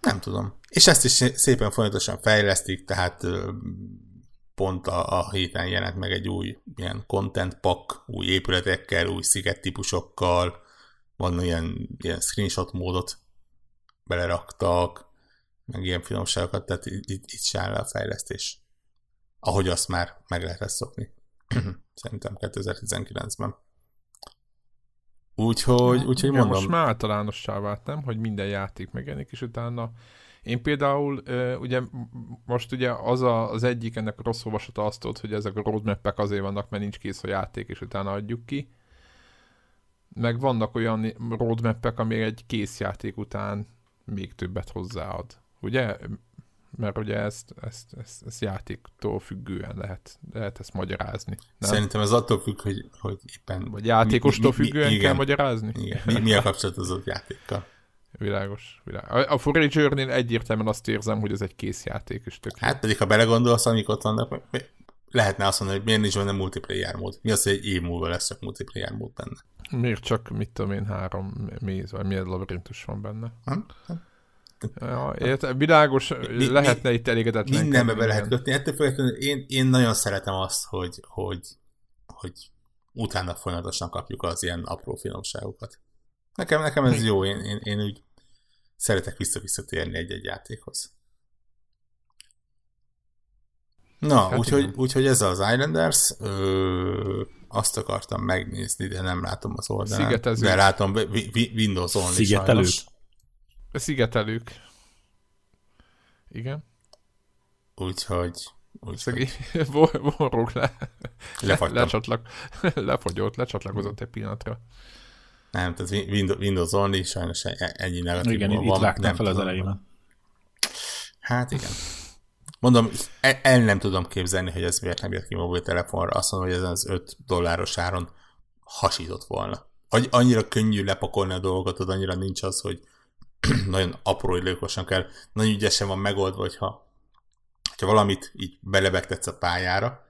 Nem tudom. És ezt is szépen folyamatosan fejlesztik, tehát pont a, a héten jelent meg egy új ilyen content pack, új épületekkel, új sziget típusokkal, van ilyen, ilyen screenshot módot beleraktak, meg ilyen finomságokat, tehát itt, itt, itt se áll a fejlesztés. Ahogy azt már meg lehet szokni. Szerintem 2019-ben. Úgyhogy, úgyhogy mondom. Most már általánossá vált, nem? Hogy minden játék megjelenik, és utána én például, ugye most ugye az a, az egyik ennek rossz olvasata azt tudod, hogy ezek a roadmap azért vannak, mert nincs kész a játék, és utána adjuk ki meg vannak olyan roadmap ami egy kész játék után még többet hozzáad. Ugye? Mert ugye ezt, ezt, ezt, ezt játéktól függően lehet, lehet ezt magyarázni. Nem? Szerintem ez attól függ, hogy, hogy éppen... Vagy játékostól mi, mi, függően igen, kell magyarázni? Igen. Mi, mi a kapcsolat az ott játékkal? Világos. világos. A Forager-nél egyértelműen azt érzem, hogy ez egy kész játék, és tök Hát pedig, ha belegondolsz, amik ott vannak, lehetne azt mondani, hogy miért nincs benne multiplayer mód. Mi az, hogy egy év múlva lesz csak multiplayer mód benne? Miért csak, mit tudom én, három méz, vagy milyen labirintus van benne? Ha? Ja, érte, világos, mi, lehetne mi, itt elégedetlen. Mindenbe be lehet kötni. Ettől függetlenül én, én nagyon szeretem azt, hogy, hogy, hogy utána folyamatosan kapjuk az ilyen apró finomságokat. Nekem, nekem ez jó, én, én, én úgy szeretek vissza-visszatérni egy-egy játékhoz. Na, hát úgyhogy, úgyhogy ez az Islanders. Ö, azt akartam megnézni, de nem látom az oldalán. Szigetezők. De látom Windows on Szigetelők. Sajnos. Szigetelők. Igen. Úgyhogy... úgyhogy... Borrók le. Lecsatlak... Lefogyott, lecsatlakozott egy pillanatra. Nem, tehát Windows Only sajnos e- ennyi negatív Igen, van. itt vágtam fel az elején. Hát igen. Mondom, el, el nem tudom képzelni, hogy ez miért nem jött ki mobiltelefonra. Azt mondom, hogy ez az 5 dolláros áron hasított volna. annyira könnyű lepakolni a dolgokat, hogy annyira nincs az, hogy nagyon apró időkosan kell, nagyon ügyesen van megoldva, hogyha, hogyha valamit így belebegtetsz a pályára,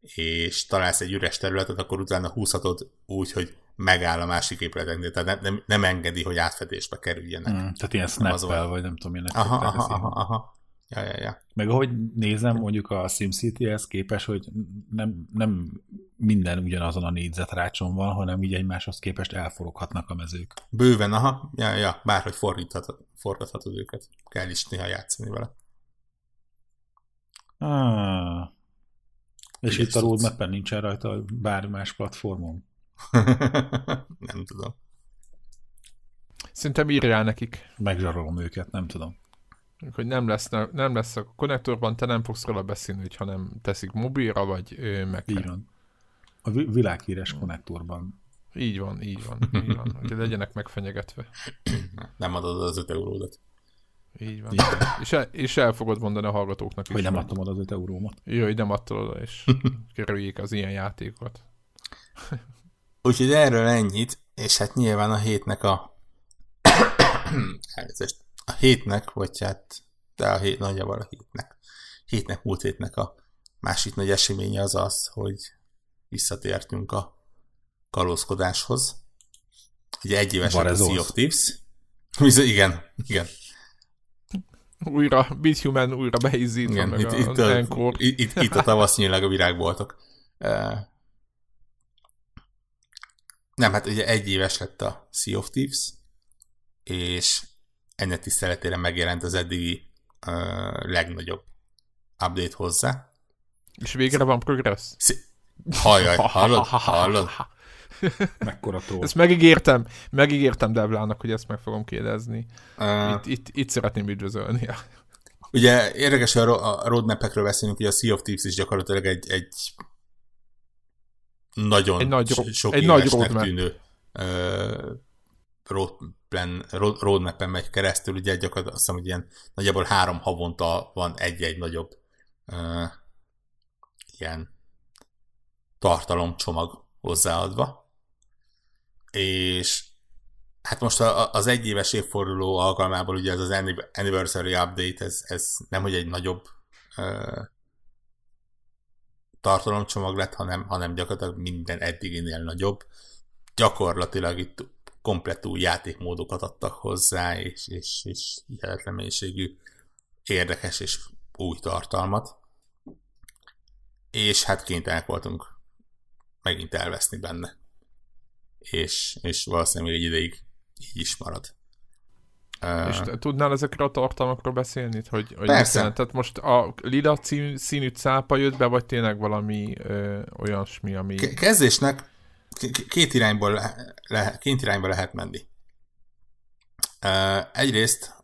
és találsz egy üres területet, akkor utána húzhatod úgy, hogy megáll a másik épületeknél, tehát nem, nem, nem engedi, hogy átfedésbe kerüljenek. Mm, tehát ilyen snap vagy nem tudom, milyen aha, aha, aha, aha. Ja, ja, ja. Meg ahogy nézem, mondjuk a SimCity-hez képes, hogy nem, nem minden ugyanazon a négyzetrácson van, hanem így egymáshoz képest elforoghatnak a mezők. Bőven, aha, ja, ja, bárhogy fordíthatod, forgathatod őket. Kell is néha játszani vele. Ah. És itt a roadmap nincsen rajta bármi más platformon? nem tudom. Szerintem írjál nekik. Megzsarolom őket, nem tudom. Hogy nem lesz, nem lesz a konnektorban, te nem fogsz róla beszélni, hogy nem teszik mobilra, vagy meg. Így van. A világhíres konnektorban. Így van, így van, így van. Hogy legyenek megfenyegetve. Nem adod az 5 euródat. Így van. Így És, el, és el fogod mondani a hallgatóknak is. Hogy nem adtam oda az 5 eurómat. Jó, hogy nem adtad oda, és kerüljék az ilyen játékokat. Úgyhogy erről ennyit, és hát nyilván a hétnek a a hétnek, vagy hát de a hét, nagyjából a hétnek. Hétnek, múlt hétnek a másik nagy eseménye az az, hogy visszatértünk a kalózkodáshoz. Ugye egy éves a Sea of Thieves. igen, igen. Újra, Bithuman újra beízítva, igen, meg itt, a, itt, a, itt, itt, itt a tavasz nyílag a virágboltok. Nem, hát ugye egy éves lett a Sea of Thieves, és ennek tiszteletére megjelent az eddigi uh, legnagyobb update hozzá. És végre van progress? Hajjaj, hallod? Hallod? Mekkora tró. Ezt megígértem, megígértem Devlának, hogy ezt meg fogom kérdezni. Uh, itt, itt, itt szeretném üdvözölni. Ugye érdekes, hogy a roadmap-ekről beszélünk, hogy a Sea of Thieves is gyakorlatilag egy, egy nagyon egy nagy, sok egy nagy roadmap. tűnő uh, roadplan, road, roadmap-en megy keresztül, ugye gyakorlatilag azt hiszem, hogy ilyen nagyjából három havonta van egy-egy nagyobb uh, ilyen tartalomcsomag hozzáadva. És hát most az egyéves évforduló alkalmából ugye ez az anniversary update, ez, ez nem hogy egy nagyobb uh, tartalomcsomag lett, hanem, hanem gyakorlatilag minden eddiginél nagyobb. Gyakorlatilag itt komplett új játékmódokat adtak hozzá, és, és, és hihetetlen mélységű, érdekes és új tartalmat. És hát kénytelenek voltunk megint elveszni benne. És, és valószínűleg egy ideig így is marad. És uh, tudnál ezekről a tartalmakról beszélni? Hogy, hogy Persze. Tehát most a lila cím, színű cápa jött be, vagy tényleg valami ö, olyasmi, ami... Kezdésnek két irányból, le, két irányba lehet menni. Egyrészt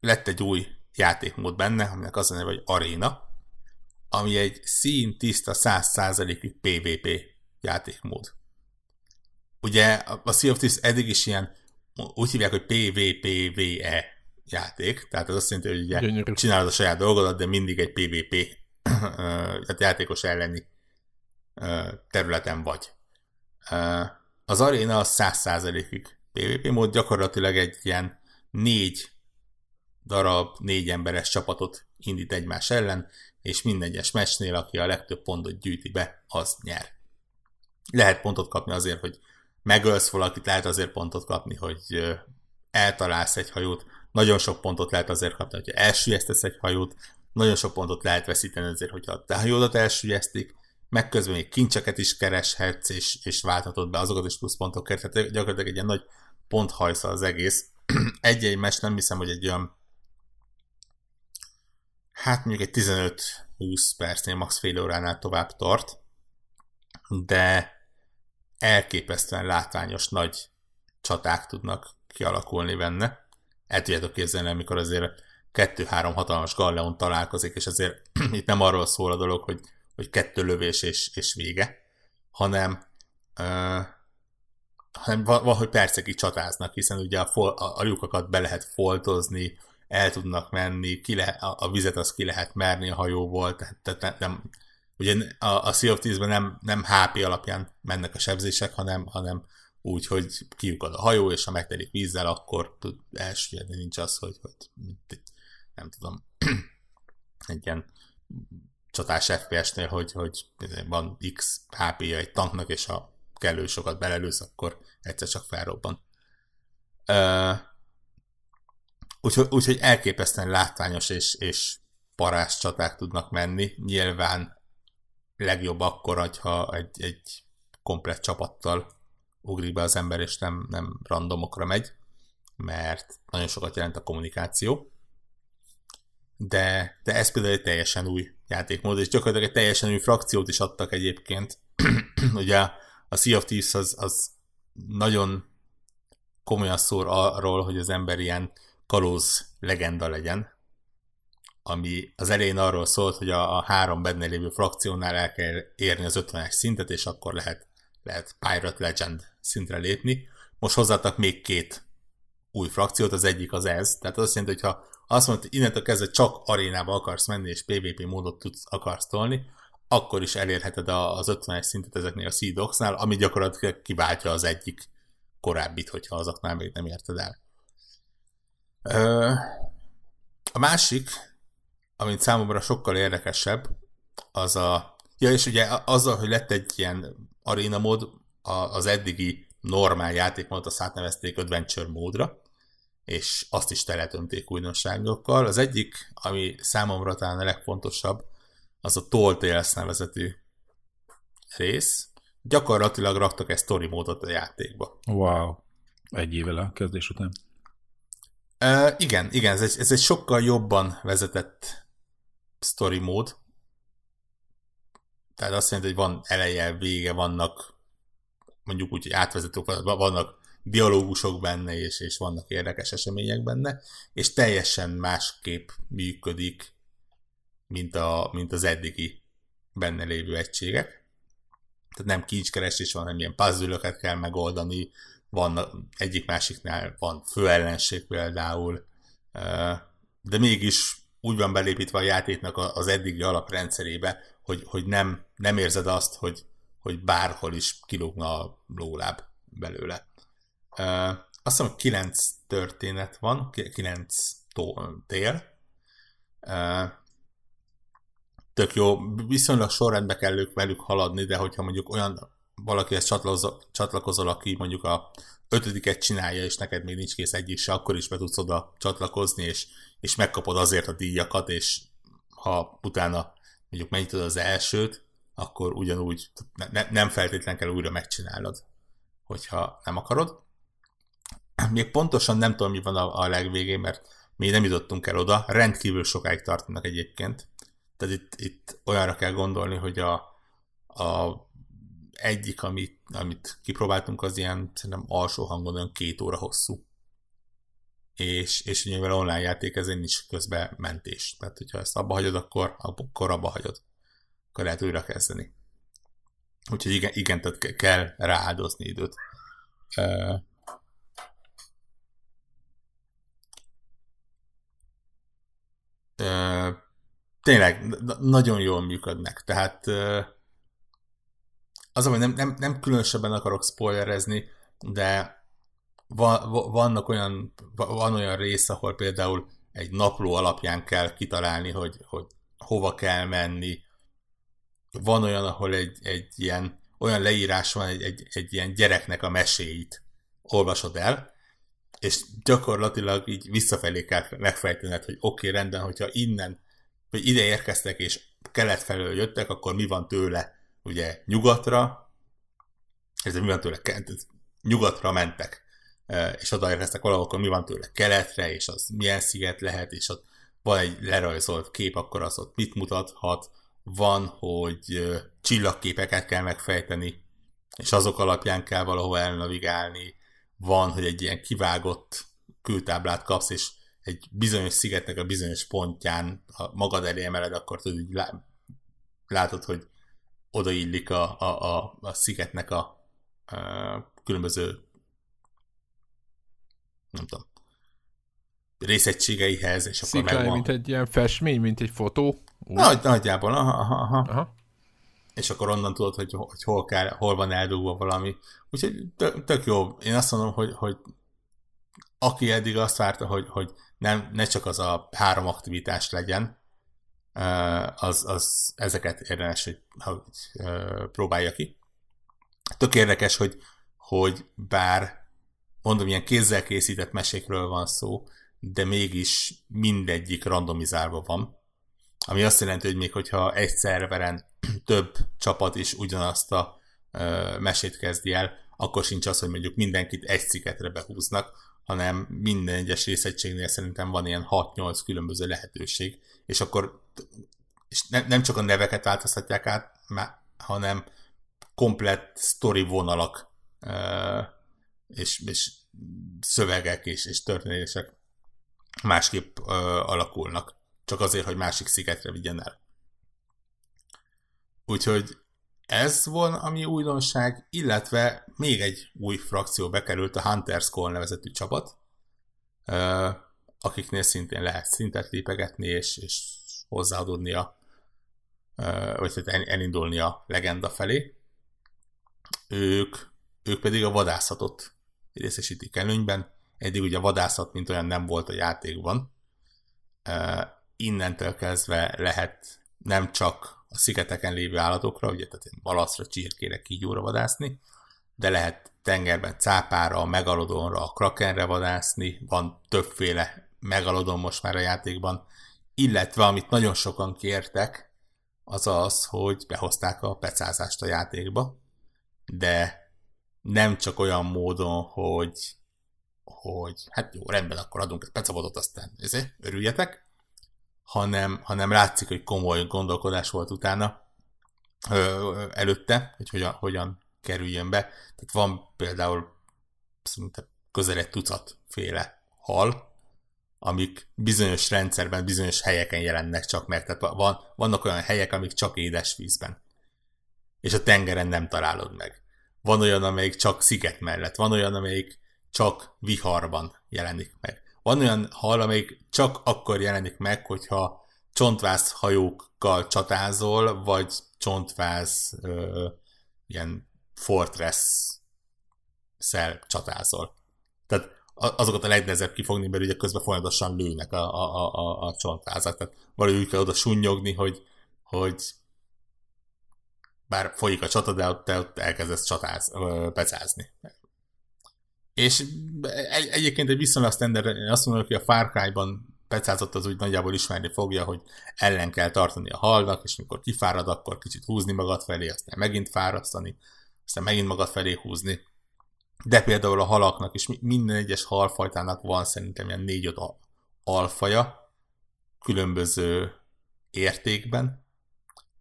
lett egy új játékmód benne, aminek az a neve, hogy Arena, ami egy szín tiszta 100%-ig PvP játékmód. Ugye a Sea of Thieves eddig is ilyen, úgy hívják, hogy PvPVE játék, tehát ez azt jelenti, hogy ugye Gyönyörű. csinálod a saját dolgodat, de mindig egy PvP, tehát játékos elleni területen vagy. Az aréna az 100%-ig PvP mód, gyakorlatilag egy ilyen négy darab, négy emberes csapatot indít egymás ellen, és minden egyes meccsnél, aki a legtöbb pontot gyűjti be, az nyer. Lehet pontot kapni azért, hogy megölsz valakit, lehet azért pontot kapni, hogy eltalálsz egy hajót, nagyon sok pontot lehet azért kapni, hogyha elsüllyesztesz egy hajót, nagyon sok pontot lehet veszíteni azért, hogyha a hajódat elsüllyesztik, meg közben még kincseket is kereshetsz, és, és válthatod be azokat is pluszpontokért, tehát gyakorlatilag egy ilyen nagy ponthajsza az egész. Egy-egy mes nem hiszem, hogy egy olyan hát mondjuk egy 15-20 percnél, max fél óránál tovább tart, de elképesztően látványos nagy csaták tudnak kialakulni benne. El tudjátok képzelni, amikor azért kettő-három hatalmas galleon találkozik, és azért itt nem arról szól a dolog, hogy hogy kettő lövés és, és vége, hanem, uh, hanem valahogy percekig csatáznak, hiszen ugye a, fol, a, a lyukakat be lehet foltozni, el tudnak menni, ki lehet, a, a vizet az ki lehet merni a hajóból, tehát, tehát nem, ugye a, a Sea of Thieves-ben nem, nem HP alapján mennek a sebzések, hanem, hanem úgyhogy kiukad a hajó, és ha megtelik vízzel, akkor tud elsüllyedni, nincs az, hogy, hogy nem tudom, egy ilyen csatás FPS-nél, hogy, hogy van X HP-ja egy tanknak, és ha kellő sokat belelősz, akkor egyszer csak felrobban. Úgyhogy, úgyhogy elképesztően látványos és, és parás csaták tudnak menni. Nyilván legjobb akkor, ha egy, egy komplett csapattal ugrik be az ember, és nem, nem randomokra megy, mert nagyon sokat jelent a kommunikáció. De, de ez például egy teljesen új játékmód, és gyakorlatilag egy teljesen új frakciót is adtak egyébként. Ugye a Sea of Thieves az, az nagyon komolyan szór arról, hogy az ember ilyen kalóz legenda legyen, ami az elején arról szólt, hogy a, a három benne lévő frakciónál el kell érni az 50-es szintet, és akkor lehet, lehet Pirate Legend szintre lépni. Most hozzáadtak még két új frakciót, az egyik az ez, tehát az azt jelenti, hogy ha azt mondod, hogy innentől kezdve csak arénába akarsz menni, és PvP módot tudsz, akarsz tolni, akkor is elérheted az 50-es szintet ezeknél a Seedoxnál, ami gyakorlatilag kiváltja az egyik korábbit, hogyha azoknál még nem érted el. A másik, amit számomra sokkal érdekesebb, az a... Ja, és ugye azzal, hogy lett egy ilyen arena mód, az eddigi normál játékmódot azt átnevezték Adventure módra, és azt is teletönték újdonságokkal. Az egyik, ami számomra talán a legfontosabb, az a Tall Tales nevezetű rész. Gyakorlatilag raktak egy story módot a játékba. Wow. Egy évvel a kezdés után. Uh, igen, igen, ez egy, ez egy sokkal jobban vezetett story mód. Tehát azt jelenti, hogy van eleje, vége, vannak mondjuk úgy, hogy átvezetők, vannak dialógusok benne, és, és vannak érdekes események benne, és teljesen másképp működik, mint, a, mint az eddigi benne lévő egységek. Tehát nem kincskeresés van, hanem ilyen puzzle kell megoldani, van egyik másiknál van főellenség például, de mégis úgy van belépítve a játéknak az eddigi alaprendszerébe, hogy, hogy nem, nem érzed azt, hogy, hogy bárhol is kilógna a lóláb belőle. Uh, azt hiszem, kilenc történet van, kilenc tél. Tök jó, viszonylag sorrendbe kell ők velük haladni, de hogyha mondjuk olyan valakihez csatlakozol, csatlakozol, aki mondjuk a ötödiket csinálja, és neked még nincs kész egyik se, akkor is be tudsz oda csatlakozni, és, és megkapod azért a díjakat, és ha utána mondjuk megnyitod az elsőt, akkor ugyanúgy ne, nem feltétlen kell újra megcsinálnod, hogyha nem akarod. Még pontosan nem tudom, mi van a, a legvégén, mert mi nem jutottunk el oda, rendkívül sokáig tartanak egyébként. Tehát itt, itt olyanra kell gondolni, hogy a, a egyik, amit, amit kipróbáltunk, az ilyen szerintem alsó hangon olyan két óra hosszú. És, és mivel online játék, ez nincs közben mentés. Tehát, hogyha ezt abba hagyod, akkor, akkor abba hagyod. Akkor lehet újra kezdeni. Úgyhogy igen, igen tehát kell rááldozni időt. Uh, uh, tényleg nagyon jól működnek. Tehát az, hogy nem, nem, nem különösebben akarok spoilerezni, de van, vannak olyan, van olyan rész, ahol például egy napló alapján kell kitalálni, hogy, hogy hova kell menni. Van olyan, ahol egy, egy ilyen, olyan leírás van, egy, egy, egy ilyen gyereknek a meséit olvasod el, és gyakorlatilag így visszafelé kell megfejtened, hogy oké, okay, rendben, hogyha innen, vagy ide érkeztek, és kelet felől jöttek, akkor mi van tőle ugye nyugatra, ez mi van tőle, nyugatra mentek, és oda érkeztek valahol, akkor mi van tőle? Keletre, és az milyen sziget lehet, és ott van egy lerajzolt kép, akkor az ott mit mutathat, van, hogy csillagképeket kell megfejteni, és azok alapján kell valahol elnavigálni, van, hogy egy ilyen kivágott kültáblát kapsz, és egy bizonyos szigetnek a bizonyos pontján, ha magad elé emeled, akkor tudod, hogy látod, hogy odaillik a, a, a, a szigetnek a, a különböző nem tudom, részegységeihez, és akkor megvan. mint egy ilyen festmény, mint egy fotó? Nagy, nagyjából, aha, aha, aha. aha. és akkor onnan tudod, hogy, hogy hol, kell, hol van eldugva valami. Úgyhogy tök, tök jó. Én azt mondom, hogy, hogy aki eddig azt várta, hogy, hogy nem, ne csak az a három aktivitás legyen, az, az ezeket érdemes, hogy, hogy próbálja ki. Tök érdekes, hogy, hogy bár mondom, ilyen kézzel készített mesékről van szó, de mégis mindegyik randomizálva van. Ami azt jelenti, hogy még hogyha egy szerveren több csapat is ugyanazt a mesét kezdi el, akkor sincs az, hogy mondjuk mindenkit egy sziketre behúznak, hanem minden egyes részegységnél szerintem van ilyen 6-8 különböző lehetőség, és akkor és ne, nem csak a neveket változtatják át, hanem komplett story vonalak és, és szövegek és, és történések másképp alakulnak. Csak azért, hogy másik szigetre vigyen el. Úgyhogy ez van, ami újdonság, illetve még egy új frakció bekerült, a Hunters Call nevezetű csapat, akiknél szintén lehet szintet lépegetni, és, és hozzáadódni a vagy elindulni a legenda felé. Ők, ők pedig a vadászatot részesítik előnyben. Eddig ugye a vadászat, mint olyan nem volt a játékban. Innentől kezdve lehet nem csak a szigeteken lévő állatokra, ugye tehát balaszra, csirkére, kígyóra vadászni, de lehet tengerben cápára, megalodonra, a krakenre vadászni, van többféle megalodon most már a játékban, illetve amit nagyon sokan kértek, az az, hogy behozták a pecázást a játékba, de nem csak olyan módon, hogy, hogy hát jó, rendben, akkor adunk egy pecabotot, aztán ezért, örüljetek, hanem, hanem látszik, hogy komoly gondolkodás volt utána ö, előtte, hogy hogyan, hogyan kerüljön be. Tehát van például szinte közel egy tucat féle hal, amik bizonyos rendszerben, bizonyos helyeken jelennek csak meg. Tehát van, vannak olyan helyek, amik csak édesvízben. És a tengeren nem találod meg. Van olyan, amelyik csak sziget mellett. Van olyan, amelyik csak viharban jelenik meg. Van olyan hal, amelyik csak akkor jelenik meg, hogyha csontváz hajókkal csatázol, vagy csontváz ö, ilyen fortress szel csatázol. Tehát azokat a legnehezebb kifogni, mert ugye közben folyamatosan lőnek a, a, a, a csontvázat. Tehát valahogy úgy kell oda sunyogni, hogy, hogy bár folyik a csata, de ott, te ott elkezdesz csatáz, pecázni. És egy, egyébként egy viszonylag standard, én azt mondom, hogy a Far Cry-ban pecázott az úgy nagyjából ismerni fogja, hogy ellen kell tartani a halnak, és mikor kifárad, akkor kicsit húzni magad felé, aztán megint fárasztani, aztán megint magad felé húzni. De például a halaknak is minden egyes halfajtának van szerintem ilyen négy-öt alfaja, különböző értékben,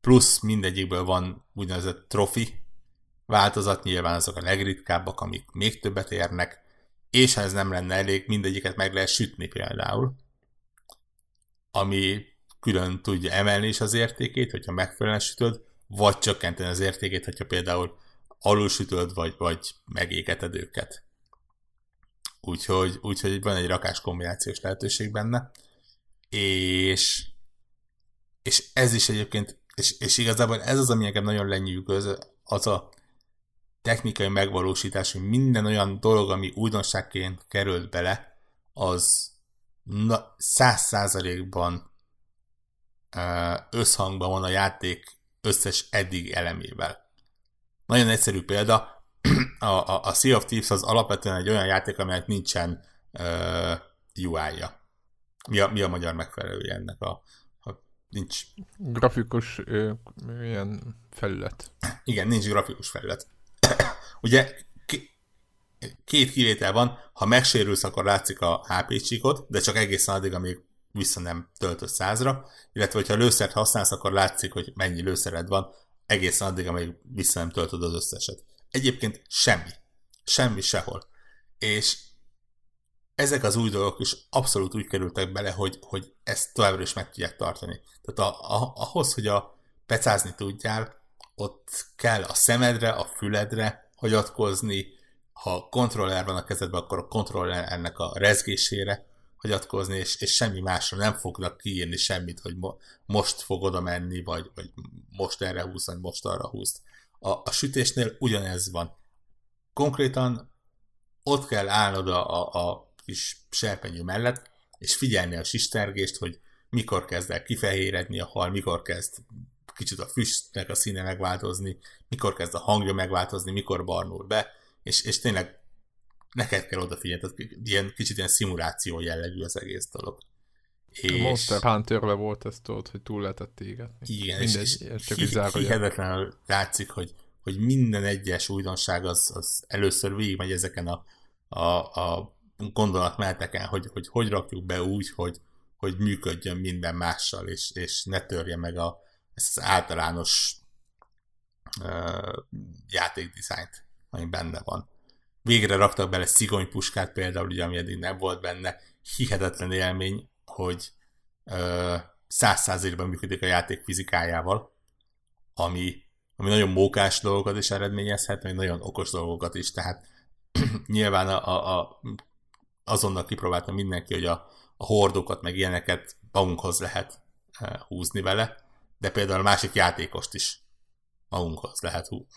plusz mindegyikből van úgynevezett trofi változat, nyilván azok a legritkábbak, amik még többet érnek, és ha ez nem lenne elég, mindegyiket meg lehet sütni például, ami külön tudja emelni is az értékét, hogyha megfelelően sütöd, vagy csökkenteni az értékét, hogyha például alulsütöd, vagy, vagy megégeted őket. Úgyhogy, úgyhogy van egy rakás kombinációs lehetőség benne, és, és ez is egyébként, és, és igazából ez az, ami engem nagyon lenyűgöz, az a technikai megvalósítás, hogy minden olyan dolog, ami újdonságként került bele, az száz százalékban összhangban van a játék összes eddig elemével. Nagyon egyszerű példa, a, a, a Sea of Thieves az alapvetően egy olyan játék, amelynek nincsen uh, UI-ja. Mi a, mi a magyar megfelelője ennek a, a nincs... Grafikus ö, ilyen felület. Igen, nincs grafikus felület. Ugye két kivétel van, ha megsérülsz, akkor látszik a HP csíkot, de csak egészen addig, amíg vissza nem töltött százra, illetve hogyha lőszert használsz, akkor látszik, hogy mennyi lőszered van, egészen addig, amíg vissza nem töltöd az összeset. Egyébként semmi. Semmi sehol. És ezek az új dolgok is abszolút úgy kerültek bele, hogy, hogy ezt továbbra is meg tudják tartani. Tehát a, a, ahhoz, hogy a pecázni tudjál, ott kell a szemedre, a füledre hagyatkozni, ha kontroller van a kezedben, akkor a kontroller ennek a rezgésére hagyatkozni, és, és semmi másra nem fognak kiírni semmit, hogy mo, most fog oda menni, vagy, vagy most erre húz, vagy most arra húz. A, a sütésnél ugyanez van. Konkrétan ott kell állnod a, a, a kis serpenyő mellett, és figyelni a sistergést, hogy mikor kezd el kifehéredni a hal, mikor kezd kicsit a füstnek a színe megváltozni, mikor kezd a hangja megváltozni, mikor barnul be, és, és tényleg neked kell odafigyelni, tehát ilyen, kicsit ilyen szimuláció jellegű az egész dolog. És... Monster hunter volt ezt tudod, hogy túl lehetett égetni. Igen, Mindegy, és, és csak hi- hihetetlenül látszik, hogy, hogy minden egyes újdonság az, az először végigmegy ezeken a, a, a gondolatmeneteken, hogy, hogy hogy rakjuk be úgy, hogy, hogy működjön minden mással, és, és ne törje meg a, ezt az általános uh, játékdizájnt, ami benne van. Végre raktak bele szigonypuskát például, ugye, ami eddig nem volt benne. Hihetetlen élmény, hogy száz százalékban működik a játék fizikájával, ami, ami nagyon mókás dolgokat is eredményezhet, vagy nagyon okos dolgokat is, tehát nyilván a, a, a, azonnal kipróbáltam mindenki, hogy a, a hordokat, meg ilyeneket magunkhoz lehet húzni vele, de például a másik játékost is magunkhoz lehet hú,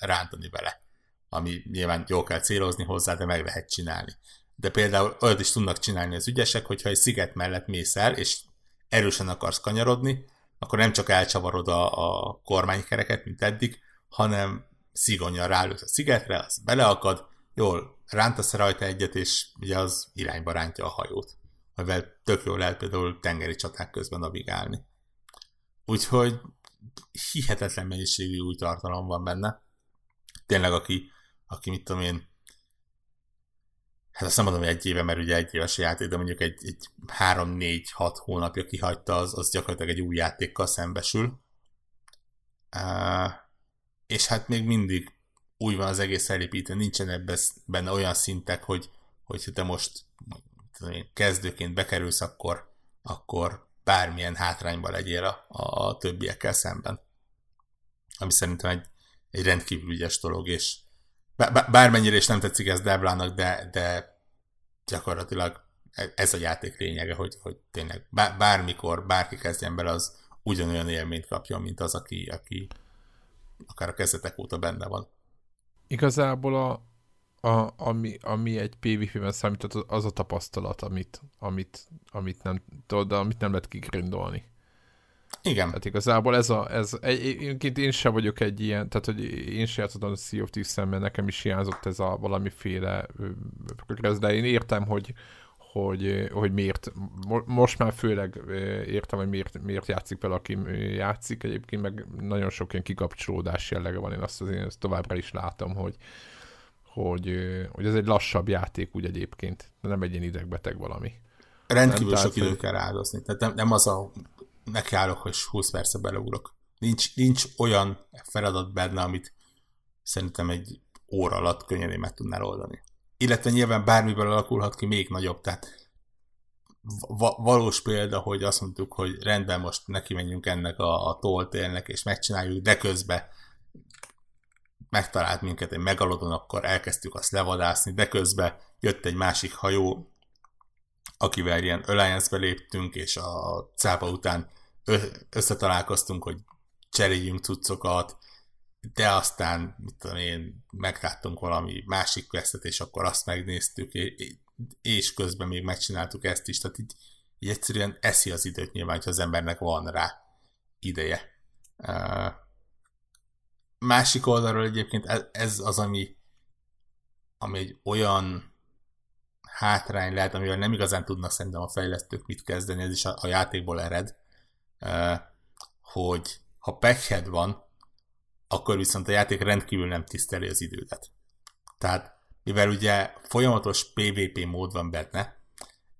rántani vele ami nyilván jól kell célozni hozzá, de meg lehet csinálni. De például olyat is tudnak csinálni az ügyesek, hogyha egy sziget mellett mész el, és erősen akarsz kanyarodni, akkor nem csak elcsavarod a, a kormánykereket, mint eddig, hanem szigonya rálősz a szigetre, az beleakad, jól rántasz rajta egyet, és ugye az irányba rántja a hajót. Amivel tök jól lehet például tengeri csaták közben navigálni. Úgyhogy hihetetlen mennyiségű új tartalom van benne. Tényleg, aki aki mit tudom én, hát azt nem mondom, hogy egy éve, mert ugye egy éves játék, de mondjuk egy, egy 3-4-6 hónapja kihagyta, az, az gyakorlatilag egy új játékkal szembesül. Uh, és hát még mindig úgy van az egész elépítve, nincsen ebben benne olyan szintek, hogy, hogy te most tudom én, kezdőként bekerülsz, akkor, akkor bármilyen hátrányban legyél a, a, többiekkel szemben. Ami szerintem egy, egy rendkívül ügyes dolog, és, bármennyire is nem tetszik ez Deblának, de, de gyakorlatilag ez a játék lényege, hogy, hogy tényleg bármikor bárki kezdjen bele, az ugyanolyan élményt kapjon, mint az, aki, aki akár a kezdetek óta benne van. Igazából a, a, ami, ami egy PvP-ben számított, az a tapasztalat, amit, amit, amit nem tudod, amit nem lehet kigrindolni. Igen. Tehát igazából ez a, ez, egyébként én sem vagyok egy ilyen, tehát hogy én sem játszottam a Sea of Thieves mert nekem is hiányzott ez a valamiféle progress, de én értem, hogy, hogy, hogy miért, most már főleg értem, hogy miért, miért játszik vele, aki játszik, egyébként meg nagyon sok ilyen kikapcsolódás jellege van, én azt, az én ezt továbbra is látom, hogy, hogy, hogy ez egy lassabb játék úgy egyébként, de nem egy ilyen idegbeteg valami. Rendkívül nem, sok időt kell áldozni. Tehát nem, nem az a nekiállok, hogy 20 percbe beleugrok. Nincs, nincs olyan feladat benne, amit szerintem egy óra alatt könnyedén meg tudnál oldani. Illetve nyilván bármiből alakulhat ki még nagyobb, tehát va- valós példa, hogy azt mondtuk, hogy rendben most neki menjünk ennek a, a toltélnek, és megcsináljuk, de közben megtalált minket egy megalodon, akkor elkezdtük azt levadászni, de közben jött egy másik hajó, akivel ilyen alliance léptünk, és a cápa után összetalálkoztunk, hogy cseréljünk cuccokat, de aztán, mit tudom én, megláttunk valami másik questet, és akkor azt megnéztük, és közben még megcsináltuk ezt is, tehát így, így egyszerűen eszi az időt nyilván, hogyha az embernek van rá ideje. Másik oldalról egyébként ez az, ami, ami egy olyan hátrány lehet, amivel nem igazán tudnak szerintem a fejlesztők mit kezdeni, ez is a, a játékból ered, hogy ha pekhed van, akkor viszont a játék rendkívül nem tiszteli az idődet. Tehát, mivel ugye folyamatos PvP mód van benne,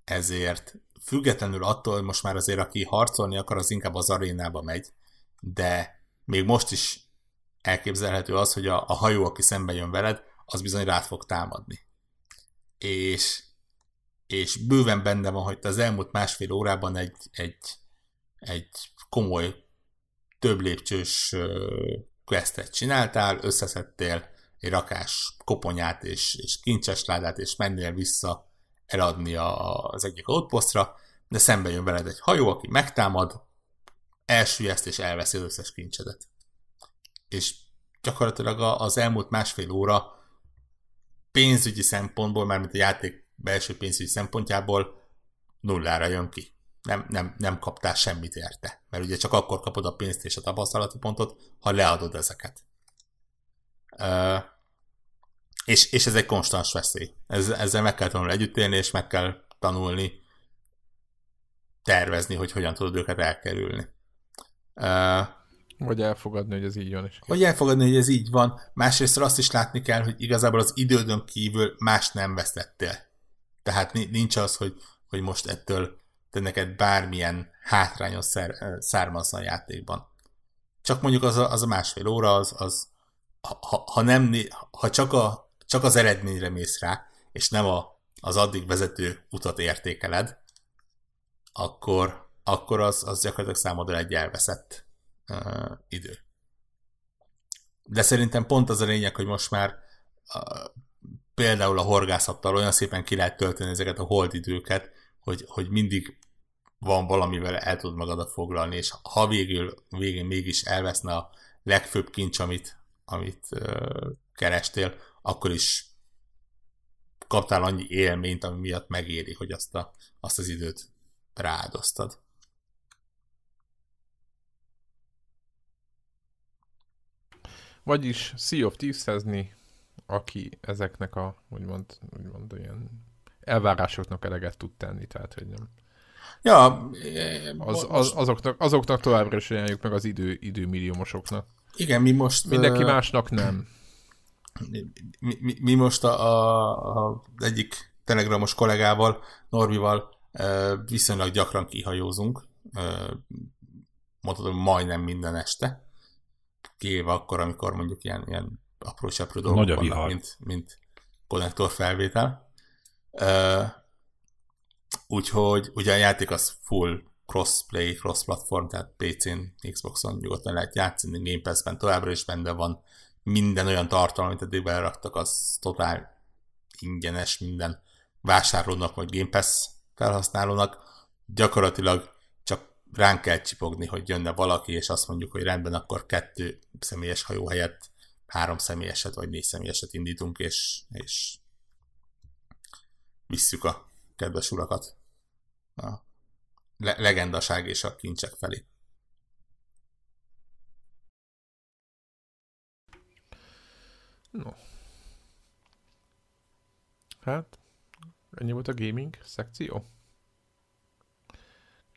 ezért függetlenül attól, hogy most már azért aki harcolni akar, az inkább az arénába megy, de még most is elképzelhető az, hogy a, a hajó, aki szembe jön veled, az bizony rád fog támadni. És, és bőven benne van, hogy te az elmúlt másfél órában egy, egy egy komoly több lépcsős questet csináltál, összeszedtél egy rakás koponyát és, és kincses ládát, és mennél vissza eladni a, az egyik outpostra, de szembe jön veled egy hajó, aki megtámad, elsüllyeszt és elveszi az összes kincsedet. És gyakorlatilag az elmúlt másfél óra pénzügyi szempontból, mármint a játék belső pénzügyi szempontjából nullára jön ki. Nem, nem, nem kaptál semmit érte. Mert ugye csak akkor kapod a pénzt és a tapasztalati pontot, ha leadod ezeket. Uh, és, és ez egy konstans veszély. Ez, ezzel meg kell tanulni együtt élni, és meg kell tanulni tervezni, hogy hogyan tudod őket elkerülni. Uh, vagy elfogadni, hogy ez így van. És vagy elfogadni, hogy ez így van. Másrészt azt is látni kell, hogy igazából az idődön kívül más nem vesztettél. Tehát nincs az, hogy, hogy most ettől te neked bármilyen hátrányos szár, származna a játékban. Csak mondjuk az a, az a másfél óra, az, az ha, ha, nem, ha csak, a, csak az eredményre mész rá, és nem a, az addig vezető utat értékeled, akkor, akkor az, az gyakorlatilag számodra egy elveszett uh, idő. De szerintem pont az a lényeg, hogy most már uh, például a horgászattal olyan szépen ki lehet tölteni ezeket a holdidőket, hogy, hogy mindig van valamivel el tud magadat foglalni, és ha végül, végén mégis elveszne a legfőbb kincs, amit, amit uh, kerestél, akkor is kaptál annyi élményt, ami miatt megéri, hogy azt, a, azt az időt rááldoztad. Vagyis Sea of thieves aki ezeknek a, úgymond, úgymond ilyen elvárásoknak eleget tud tenni, tehát hogy nem. Ja, az, az, azoknak, azoknak továbbra is ajánljuk meg az idő, időmilliómosoknak. Igen, mi most... Mindenki uh, másnak nem. Mi, mi, mi most a, a, a egyik telegramos kollégával, Norbival uh, viszonylag gyakran kihajózunk. Uh, mondhatom, majdnem minden este kivéve akkor, amikor mondjuk ilyen, ilyen apró seprő dolgok Nagy vannak, mint, mint konnektor felvétel. Uh, úgyhogy ugye a játék az full crossplay, cross-platform, tehát PC-n, Xbox-on nyugodtan lehet játszani, Game Pass-ben továbbra is benne van minden olyan tartalom, amit eddig beraktak, az totál ingyenes minden vásárlónak, vagy Game Pass felhasználónak. Gyakorlatilag ránk kell csipogni, hogy jönne valaki, és azt mondjuk, hogy rendben, akkor kettő személyes hajó helyett három személyeset vagy négy személyeset indítunk, és, és visszük a kedves urakat a le- legendaság és a kincsek felé. No. Hát, ennyi volt a gaming szekció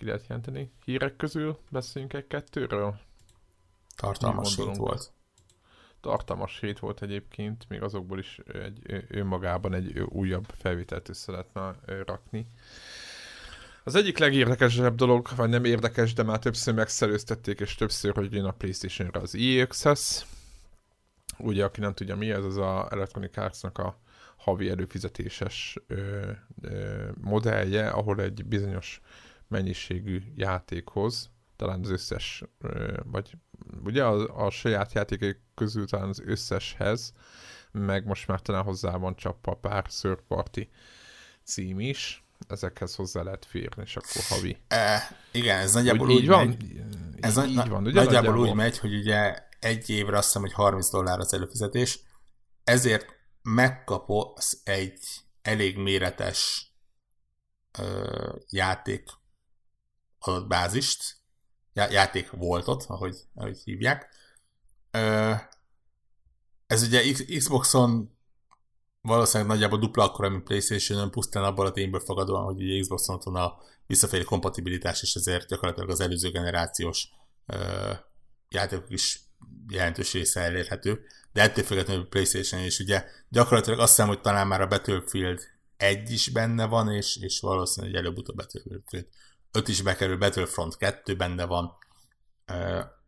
ki lehet jelenteni. Hírek közül beszéljünk egy-kettőről? Tartalmas hét volt. Tartalmas hét volt egyébként, még azokból is egy, önmagában egy újabb felvételt össze lehetne rakni. Az egyik legérdekesebb dolog, vagy nem érdekes, de már többször megszerőztették, és többször, hogy jön a Playstation-re az EA Access. Ugye, aki nem tudja mi ez, az a Electronic Arts-nak a havi előfizetéses ö, ö, modellje, ahol egy bizonyos mennyiségű játékhoz, talán az összes, vagy ugye a, a saját játékok közül talán az összeshez, meg most már talán hozzá van csapva pár third party cím is, ezekhez hozzá lehet férni, és akkor havi. E, igen, ez nagyjából úgy, úgy van? Megy, ez így, na, van, ugye? Nagyjából, nagyjából úgy megy, hogy ugye egy évre azt hiszem, hogy 30 dollár az előfizetés, ezért megkapsz egy elég méretes ö, játék adatbázist, játék voltot, ahogy, ahogy hívják. Ez ugye Xboxon valószínűleg nagyjából dupla akkora, mint Playstation-on, pusztán abban a tényből fogadóan, hogy ugye Xboxon ott van a visszafelé kompatibilitás, és ezért gyakorlatilag az előző generációs játékok is jelentős része elérhető, de ettől függetlenül Playstation is ugye gyakorlatilag azt hiszem, hogy talán már a Battlefield egy is benne van, és, és valószínűleg előbb-utóbb Battlefield 5 is bekerül, Battlefront 2 benne van,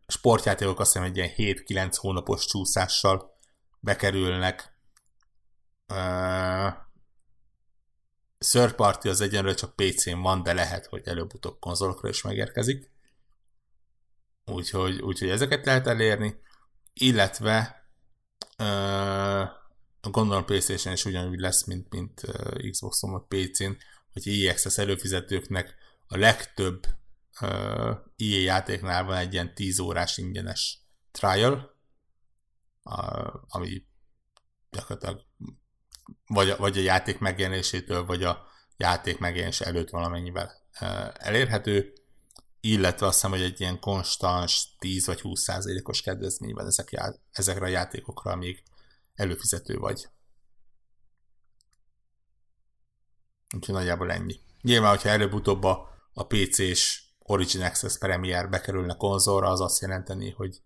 sportjátékok azt hiszem egy ilyen 7-9 hónapos csúszással bekerülnek. Third Party az egyenlőre csak PC-n van, de lehet, hogy előbb-utóbb konzolokra is megérkezik. Úgyhogy, úgyhogy ezeket lehet elérni, illetve gondolom PlayStation is ugyanúgy lesz, mint, mint Xbox-on vagy PC-n, hogy Access előfizetőknek a legtöbb uh, EA játéknál van egy ilyen 10 órás ingyenes trial, uh, ami gyakorlatilag vagy a, vagy a játék megjelenésétől, vagy a játék megjelenés előtt valamennyivel uh, elérhető, illetve azt hiszem, hogy egy ilyen konstans 10 vagy 20 százalékos kedvezmény van ezek ezekre a játékokra, amíg előfizető vagy. Úgyhogy nagyjából ennyi. Nyilván, hogyha előbb-utóbb a, a PC-s Origin Access Premier bekerülne konzolra, az azt jelenteni, hogy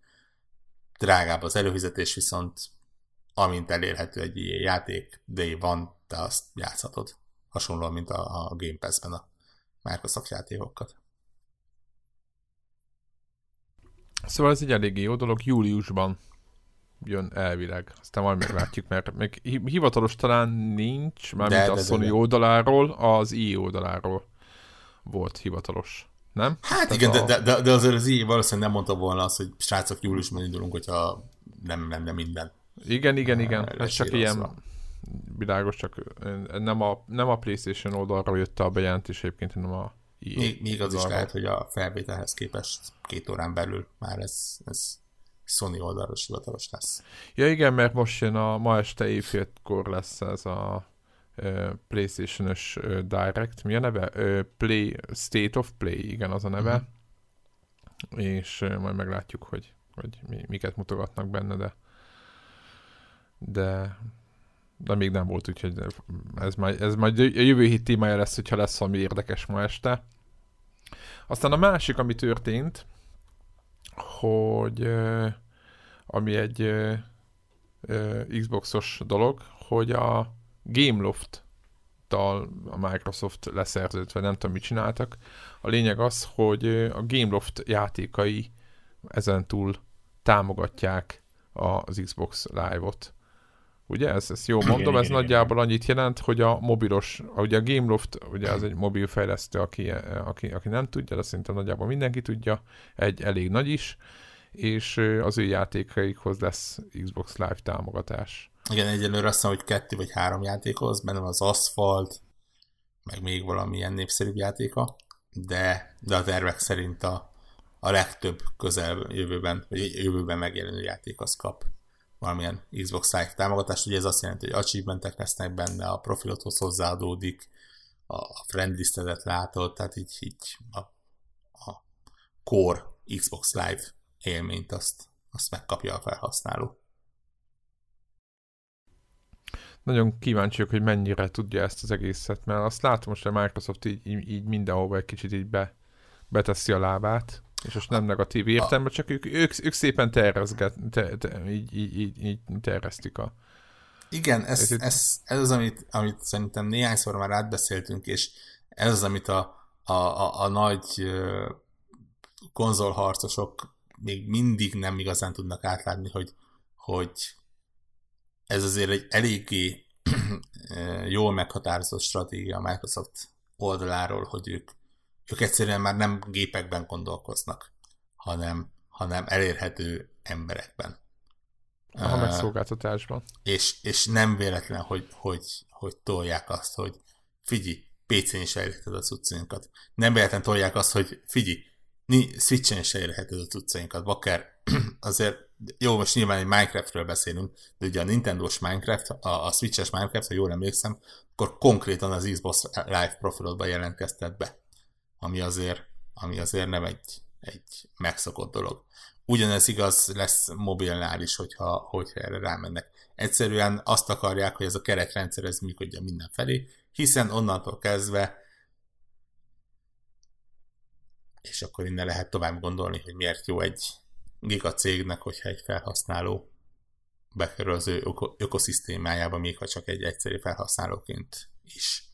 drágább az előfizetés, viszont amint elérhető egy ilyen játék, de van, te azt játszhatod. Hasonlóan, mint a, a Game Pass-ben a Microsoft játékokat. Szóval ez egy eléggé jó dolog, júliusban jön elvileg. Aztán majd meglátjuk, mert még hivatalos talán nincs, mármint de, a de, Sony de, de. oldaláról, az i oldaláról volt hivatalos. Nem? Hát Tehát igen, a... de, de, de azért az i valószínűleg nem mondta volna azt, hogy srácok, júliusban indulunk, hogyha nem lenne minden. Igen, igen, igen. Ez csak ilyen világos, csak nem a, nem a PlayStation oldalról jött a bejelentés egyébként, hanem a még, még az is lehet, hogy a felvételhez képest két órán belül már ez, ez Sony oldalról hivatalos lesz. Ja igen, mert most jön a ma este éjfélkor lesz ez a PlayStation-ös Direct, mi a neve? Play, State of Play, igen az a neve. Uh-huh. És majd meglátjuk, hogy, hogy mi, miket mutogatnak benne, de de de még nem volt, úgyhogy ez majd, ez majd a jövő hét témája lesz, hogyha lesz valami érdekes ma este. Aztán a másik, ami történt, hogy ami egy Xboxos dolog, hogy a Gameloft tal a Microsoft leszerződve, nem tudom, mit csináltak. A lényeg az, hogy a Gameloft játékai ezentúl támogatják az Xbox Live-ot. Ugye, ez, ezt jó mondom, ez igen, nagyjából igen. annyit jelent, hogy a mobilos, ugye a Gameloft, ugye az egy mobil fejlesztő, aki, aki, aki nem tudja, de szerintem nagyjából mindenki tudja, egy elég nagy is, és az ő játékaikhoz lesz Xbox Live támogatás. Igen, egyelőre azt mondom, hogy kettő vagy három játékhoz, benne az Asphalt, meg még valamilyen népszerűbb játéka, de, de a tervek szerint a, a legtöbb közel jövőben, vagy jövőben megjelenő játék az kap valamilyen Xbox Live támogatást. Ugye ez azt jelenti, hogy achievementek lesznek benne, a profilothoz hozzáadódik, a friendlistedet látod, tehát így, így a, a core Xbox Live élményt azt, azt megkapja a felhasználó. Nagyon kíváncsiak, hogy mennyire tudja ezt az egészet, mert azt látom most, hogy a Microsoft így, így mindenhova egy kicsit így be, beteszi a lábát, és most nem negatív értelme, csak ők, ők, ők szépen tervezget, te, te, így, így, így, így terveztik a... Igen, ez, ez, ez, ez az, amit, amit szerintem néhányszor már átbeszéltünk, és ez az, amit a, a, a, a nagy konzolharcosok még mindig nem igazán tudnak átlátni, hogy, hogy ez azért egy eléggé jól meghatározott stratégia a Microsoft oldaláról, hogy ők ők egyszerűen már nem gépekben gondolkoznak, hanem, hanem elérhető emberekben. A uh, megszolgáltatásban. És, és nem véletlen, hogy, hogy, hogy tolják azt, hogy figyelj, PC-n is elérheted a cuccainkat. Nem véletlen tolják azt, hogy figyelj, Switch-en is elérheted a cuccainkat. Bakker, azért jó, most nyilván egy Minecraftről beszélünk, de ugye a Nintendo-s Minecraft, a, a Switch-es Minecraft, ha jól emlékszem, akkor konkrétan az Xbox Live profilodban jelentkeztet be ami azért, ami azért nem egy, egy megszokott dolog. Ugyanez igaz lesz mobilnál is, hogyha, hogyha erre rámennek. Egyszerűen azt akarják, hogy ez a keretrendszer ez működjön mindenfelé, hiszen onnantól kezdve és akkor innen lehet tovább gondolni, hogy miért jó egy gigacégnek, hogyha egy felhasználó bekerül az ő ökoszisztémájába, még ha csak egy egyszerű felhasználóként is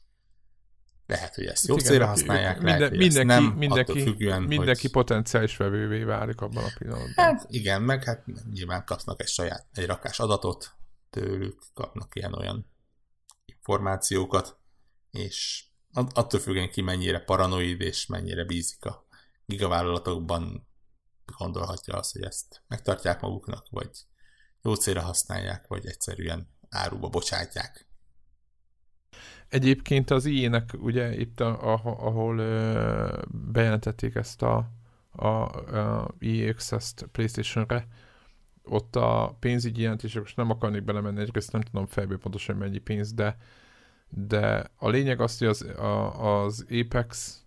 lehet, hogy ezt jó célra használják, minden, lehet, mindenki, nem, mindenki, függően, mindenki hogy... potenciális vevővé válik abban a pillanatban. Hát igen, meg hát nyilván kapnak egy saját, egy rakás adatot tőlük, kapnak ilyen-olyan információkat, és attól függően ki mennyire paranoid és mennyire bízik a gigavállalatokban, gondolhatja azt, hogy ezt megtartják maguknak, vagy jó célra használják, vagy egyszerűen áruba bocsátják. Egyébként az ilyenek, ugye itt, a, a, ahol ö, bejelentették ezt a, a, a EA Access-t PlayStation-re, ott a pénzügyi jelentések, most nem akarnék belemenni, egyrészt nem tudom fejből pontosan mennyi pénz, de, de a lényeg az, hogy az, a, az Apex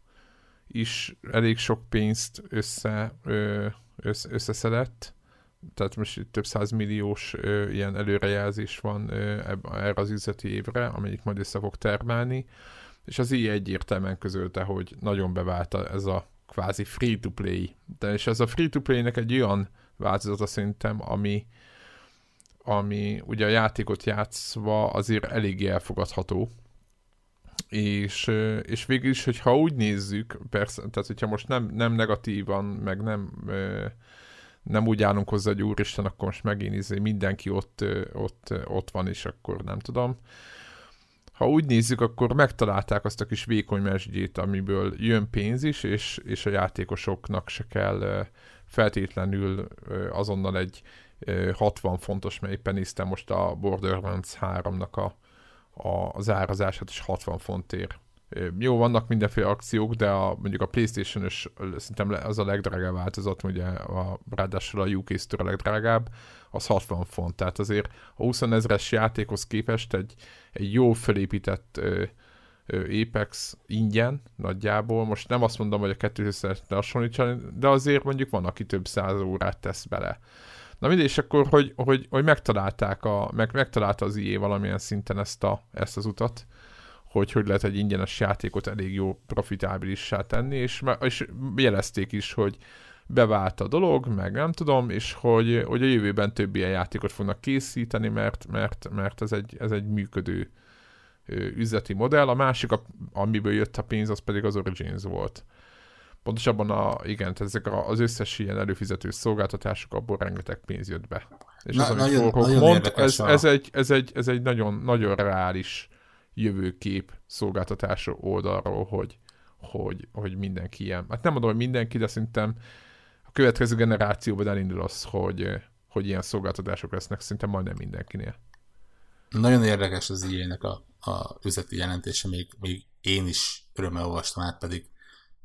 is elég sok pénzt össze, össze, összeszedett, tehát most több százmilliós ö, ilyen előrejelzés van ö, erre az üzleti évre, amelyik majd össze fog termelni, és az így egyértelműen közölte, hogy nagyon beválta ez a kvázi free-to-play. De és ez a free-to-play-nek egy olyan változata szerintem, ami, ami ugye a játékot játszva azért eléggé elfogadható, és, és végül is, hogyha úgy nézzük, persze, tehát hogyha most nem, nem negatívan, meg nem nem úgy állunk hozzá, hogy úristen, akkor most megint izé, mindenki ott, ott, ott van, és akkor nem tudom. Ha úgy nézzük, akkor megtalálták azt a kis vékony mesdjét, amiből jön pénz is, és, és a játékosoknak se kell feltétlenül azonnal egy 60 fontos, mert éppen néztem most a Borderlands 3-nak a, az árazását, és 60 fontért jó, vannak mindenféle akciók, de a, mondjuk a Playstation-ös szerintem az a legdrágább változat, ugye a, ráadásul a UK Store a legdrágább, az 60 font, tehát azért a 20 ezeres játékhoz képest egy, egy jó felépített ö, ö, Apex ingyen nagyjából, most nem azt mondom, hogy a kettőhöz szeretne hasonlítani, de azért mondjuk van, aki több száz órát tesz bele. Na mindegy, és akkor, hogy, hogy, hogy megtalálták a, meg, megtalálta az IE valamilyen szinten ezt, a, ezt az utat, hogy hogy lehet egy ingyenes játékot elég jó profitábilissá tenni, és, és jelezték is, hogy bevált a dolog, meg nem tudom, és hogy, hogy a jövőben több ilyen játékot fognak készíteni, mert, mert, mert ez, egy, ez egy működő üzleti modell. A másik, amiből jött a pénz, az pedig az Origins volt. Pontosabban a, igen, ezek az összes ilyen előfizető szolgáltatások, abból rengeteg pénz jött be. És Na, az, nagyon, nagyon mond, ez, ez, egy, ez, egy, ez egy nagyon, nagyon reális jövőkép szolgáltatás oldalról, hogy, hogy, hogy mindenki ilyen. Hát nem mondom, hogy mindenki, de szerintem a következő generációban elindul az, hogy, hogy ilyen szolgáltatások lesznek szinte majdnem mindenkinél. Nagyon érdekes az ilyenek a, a üzleti jelentése, még, még én is örömmel olvastam át, pedig,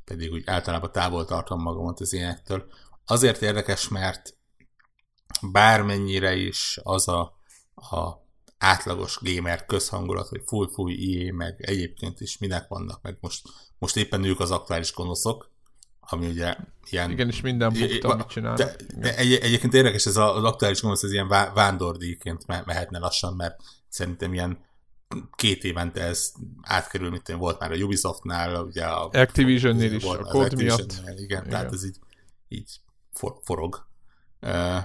pedig úgy általában távol tartom magamat az ilyenektől. Azért érdekes, mert bármennyire is az a, a átlagos gamer közhangulat, hogy full full IE, meg egyébként is minek vannak, meg most, most éppen ők az aktuális gonoszok, ami ugye ilyen... Igen, és minden bukta, csinál. De, de egy, egyébként érdekes, ez az aktuális gonosz, ez ilyen vándordíjként mehetne lassan, mert szerintem ilyen két évente ez átkerül, mint én volt már a Ubisoftnál, ugye a... Activision-nél is, a kód miatt. Igen, igen, tehát ez így, így for, forog. Uh,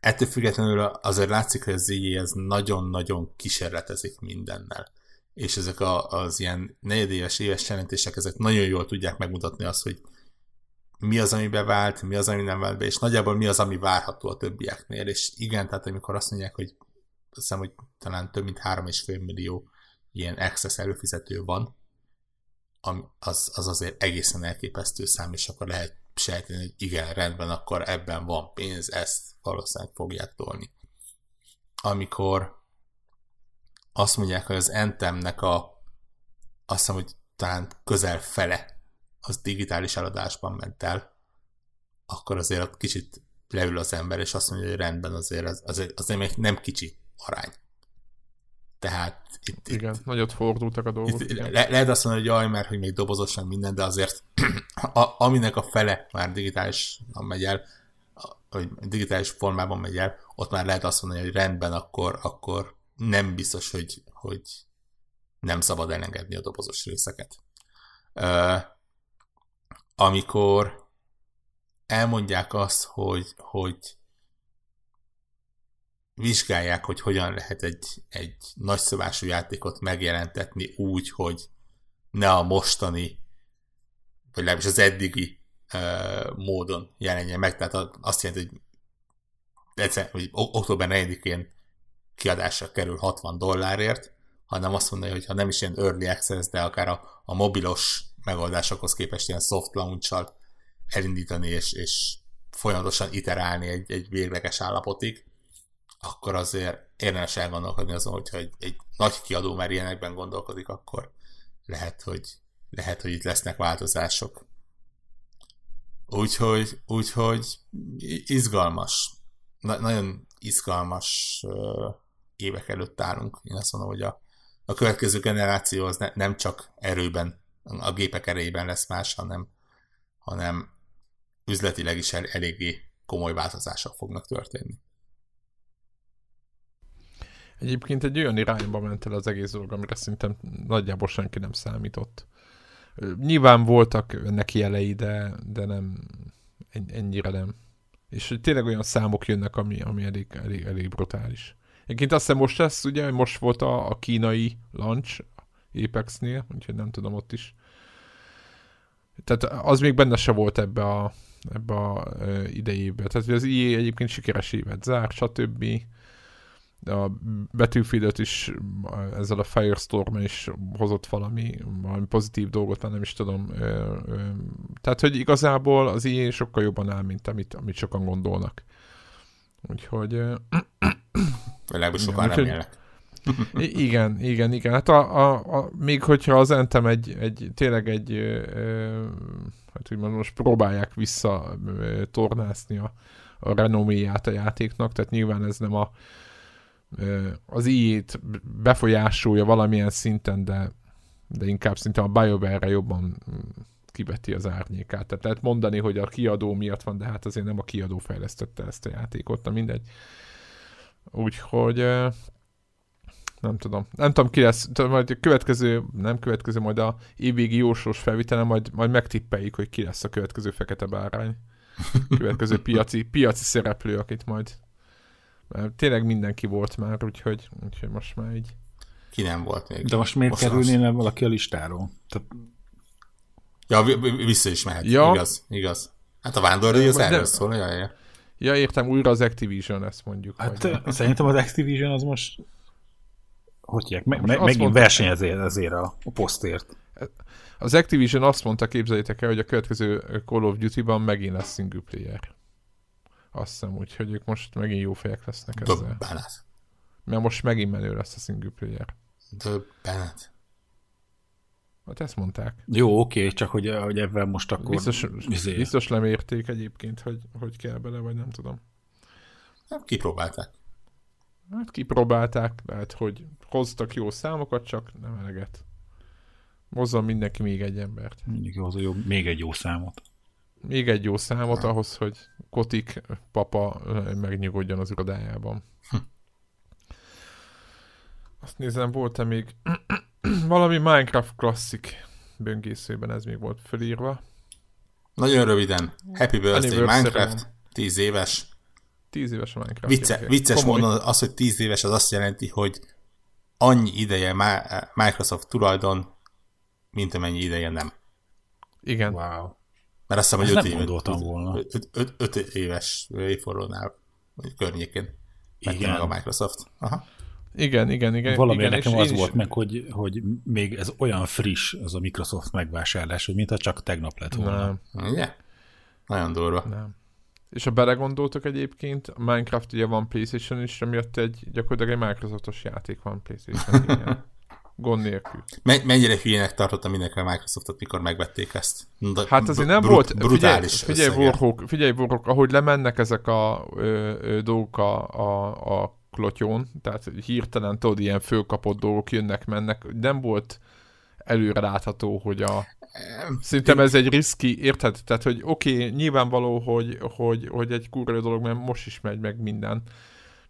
ettől függetlenül azért látszik, hogy az EA ez nagyon-nagyon kísérletezik mindennel. És ezek a, az ilyen negyedéves, éves jelentések, ezek nagyon jól tudják megmutatni azt, hogy mi az, ami bevált, mi az, ami nem vált be, és nagyjából mi az, ami várható a többieknél. És igen, tehát amikor azt mondják, hogy azt hiszem, hogy talán több mint 3,5 millió ilyen access előfizető van, az, az azért egészen elképesztő szám, és akkor lehet sejteni, hogy igen, rendben, akkor ebben van pénz, ezt valószínűleg fogják tolni. Amikor azt mondják, hogy az Entemnek a azt hiszem, hogy talán közel fele az digitális eladásban ment el, akkor azért ott kicsit leül az ember, és azt mondja, hogy rendben azért, az, azért, azért még nem kicsi arány. Tehát itt, igen, itt, nagyot fordultak a dolgok. Itt, le, lehet azt mondani, hogy jaj, mert hogy még dobozosan minden, de azért a, aminek a fele már digitális megy el, hogy digitális formában megy el, ott már lehet azt mondani, hogy rendben, akkor, akkor nem biztos, hogy, hogy nem szabad elengedni a dobozos részeket. Uh, amikor elmondják azt, hogy, hogy vizsgálják, hogy hogyan lehet egy, egy nagyszabású játékot megjelentetni úgy, hogy ne a mostani, vagy legalábbis az eddigi uh, módon jelenjen meg. Tehát azt jelenti, hogy, egyszer, hogy október 4-én kiadásra kerül 60 dollárért, hanem azt mondja, hogy ha nem is ilyen early access, de akár a, a mobilos megoldásokhoz képest ilyen soft launch elindítani és, és folyamatosan iterálni egy, egy végleges állapotig, akkor azért érdemes elgondolkodni azon, hogyha egy, egy nagy kiadó már ilyenekben gondolkodik, akkor lehet, hogy, lehet, hogy itt lesznek változások. Úgyhogy, úgyhogy izgalmas. Na, nagyon izgalmas uh, évek előtt állunk. Én azt mondom, hogy a, a következő generáció az ne, nem csak erőben, a gépek erejében lesz más, hanem, hanem üzletileg is el, eléggé komoly változások fognak történni. Egyébként egy olyan irányba ment el az egész dolog, amire szerintem nagyjából senki nem számított. Nyilván voltak neki jelei, de, de nem ennyire nem. És tényleg olyan számok jönnek, ami, ami elég, elég, elég brutális. Egyébként azt hiszem most lesz, ugye, most volt a, a kínai launch Apex-nél, úgyhogy nem tudom ott is. Tehát az még benne se volt ebbe a, ebbe a idejébe. Tehát az IE egyébként sikeres évet zár, stb a battlefield is ezzel a firestorm is hozott valami, valami pozitív dolgot, nem is tudom. Tehát, hogy igazából az ilyen sokkal jobban áll, mint amit, amit sokan gondolnak. Úgyhogy... Legalábbis sokan igen, remélnek. igen, igen, igen. Hát a, a, a, még hogyha az Entem egy, egy tényleg egy ö, hát úgymond most próbálják vissza tornászni a, a renoméját a játéknak, tehát nyilván ez nem a az ijét befolyásolja valamilyen szinten, de, de inkább szinte a BioWare-re jobban mm, kiveti az árnyékát. Tehát lehet mondani, hogy a kiadó miatt van, de hát azért nem a kiadó fejlesztette ezt a játékot, na mindegy. Úgyhogy nem tudom. Nem tudom, ki lesz, majd a következő, nem következő, majd a évvégi jósós felvitelen, majd, majd megtippeljük, hogy ki lesz a következő fekete bárány. Következő piaci, piaci szereplő, akit majd mert tényleg mindenki volt már, úgyhogy, úgyhogy most már így. Ki nem volt még. De most miért most kerülnéne az... valaki a listáról? Tehát... Ja, vissza is mehet. Ja. Igaz, igaz. Hát a vándorlói az erről szól, ja, ja. Ja, értem, újra az Activision, ezt mondjuk. Hát vagy. szerintem az Activision az most hogy hívják, me- me- megint versenyez ezért a, a posztért. Az Activision azt mondta, képzeljétek el, hogy a következő Call of Duty-ban megint lesz single player. Azt hiszem úgy, hogy ők most megint jó fejek lesznek ezzel. Döbbenet. Mert most megint menő lesz a single player. Döbbenet. Hát ezt mondták. Jó, oké, csak hogy, hogy ebben most akkor... Biztos, izé... biztos lemérték egyébként, hogy, hogy kell bele, vagy nem tudom. Hát kipróbálták. Hát kipróbálták, lehet, hogy hoztak jó számokat, csak nem eleget. Hozzon mindenki még egy embert. Mindenki hozza jó, még egy jó számot még egy jó számot ahhoz, hogy Kotik papa megnyugodjon az irodájában. Hm. Azt nézem, volt-e még valami Minecraft klasszik böngészőben, ez még volt fölírva. Nagyon röviden. Happy birthday Minecraft, 10 éves. 10 éves a Minecraft. Vicce, vicces Komoly. módon az, hogy 10 éves, az azt jelenti, hogy annyi ideje Microsoft tulajdon, mint amennyi ideje nem. Igen. Wow. Mert azt hiszem, hogy 5 év, volna. Öt, öt, öt éves évfordulónál környékén igen. meg a Microsoft. Aha. Igen, igen, igen. Valami igen, nekem az volt is... meg, hogy, hogy még ez olyan friss, az a Microsoft megvásárlás, hogy mintha csak tegnap lett volna. Nem. Ugye? Nagyon durva. Nem. És ha belegondoltok egyébként, a Minecraft ugye van PlayStation is, amiatt egy gyakorlatilag egy Microsoftos játék van PlayStation. Gond nélkül. mennyire hülyének tartotta mindenki a Microsoftot, mikor megvették ezt? De hát azért nem brut, volt, brutális figyelj, figyelj Warhawk, figyelj Warhawk, ahogy lemennek ezek a ö, ö, dolgok a, a, a klotyón, tehát hirtelen tudod, ilyen fölkapott dolgok jönnek, mennek, nem volt előre látható, hogy a Szerintem ez egy riszki, érted? Tehát, hogy oké, okay, nyilvánvaló, hogy, hogy, hogy egy kurva dolog, mert most is megy meg minden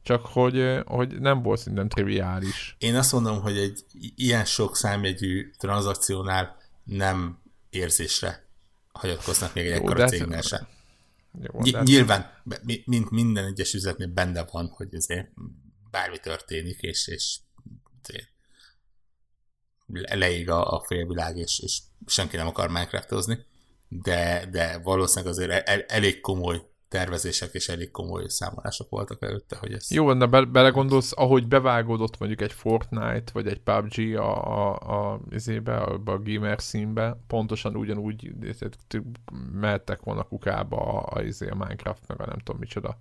csak hogy, hogy nem volt szerintem triviális. Én azt mondom, hogy egy ilyen sok számjegyű tranzakciónál nem érzésre hagyatkoznak még egy ekkora cégnél se. Jó, Ny- nyilván, mint minden egyes üzletnél benne van, hogy azért bármi történik, és, és leég a, a félvilág, és, és senki nem akar Minecraftozni, de, de valószínűleg azért el, elég komoly tervezések és elég komoly számolások voltak előtte, hogy ez... Jó, de be- belegondolsz, ahogy bevágódott mondjuk egy Fortnite, vagy egy PUBG a, a, a, izébe, a, a gamer színbe, pontosan ugyanúgy mehettek volna kukába a, a, izé, a Minecraft, meg a nem tudom micsoda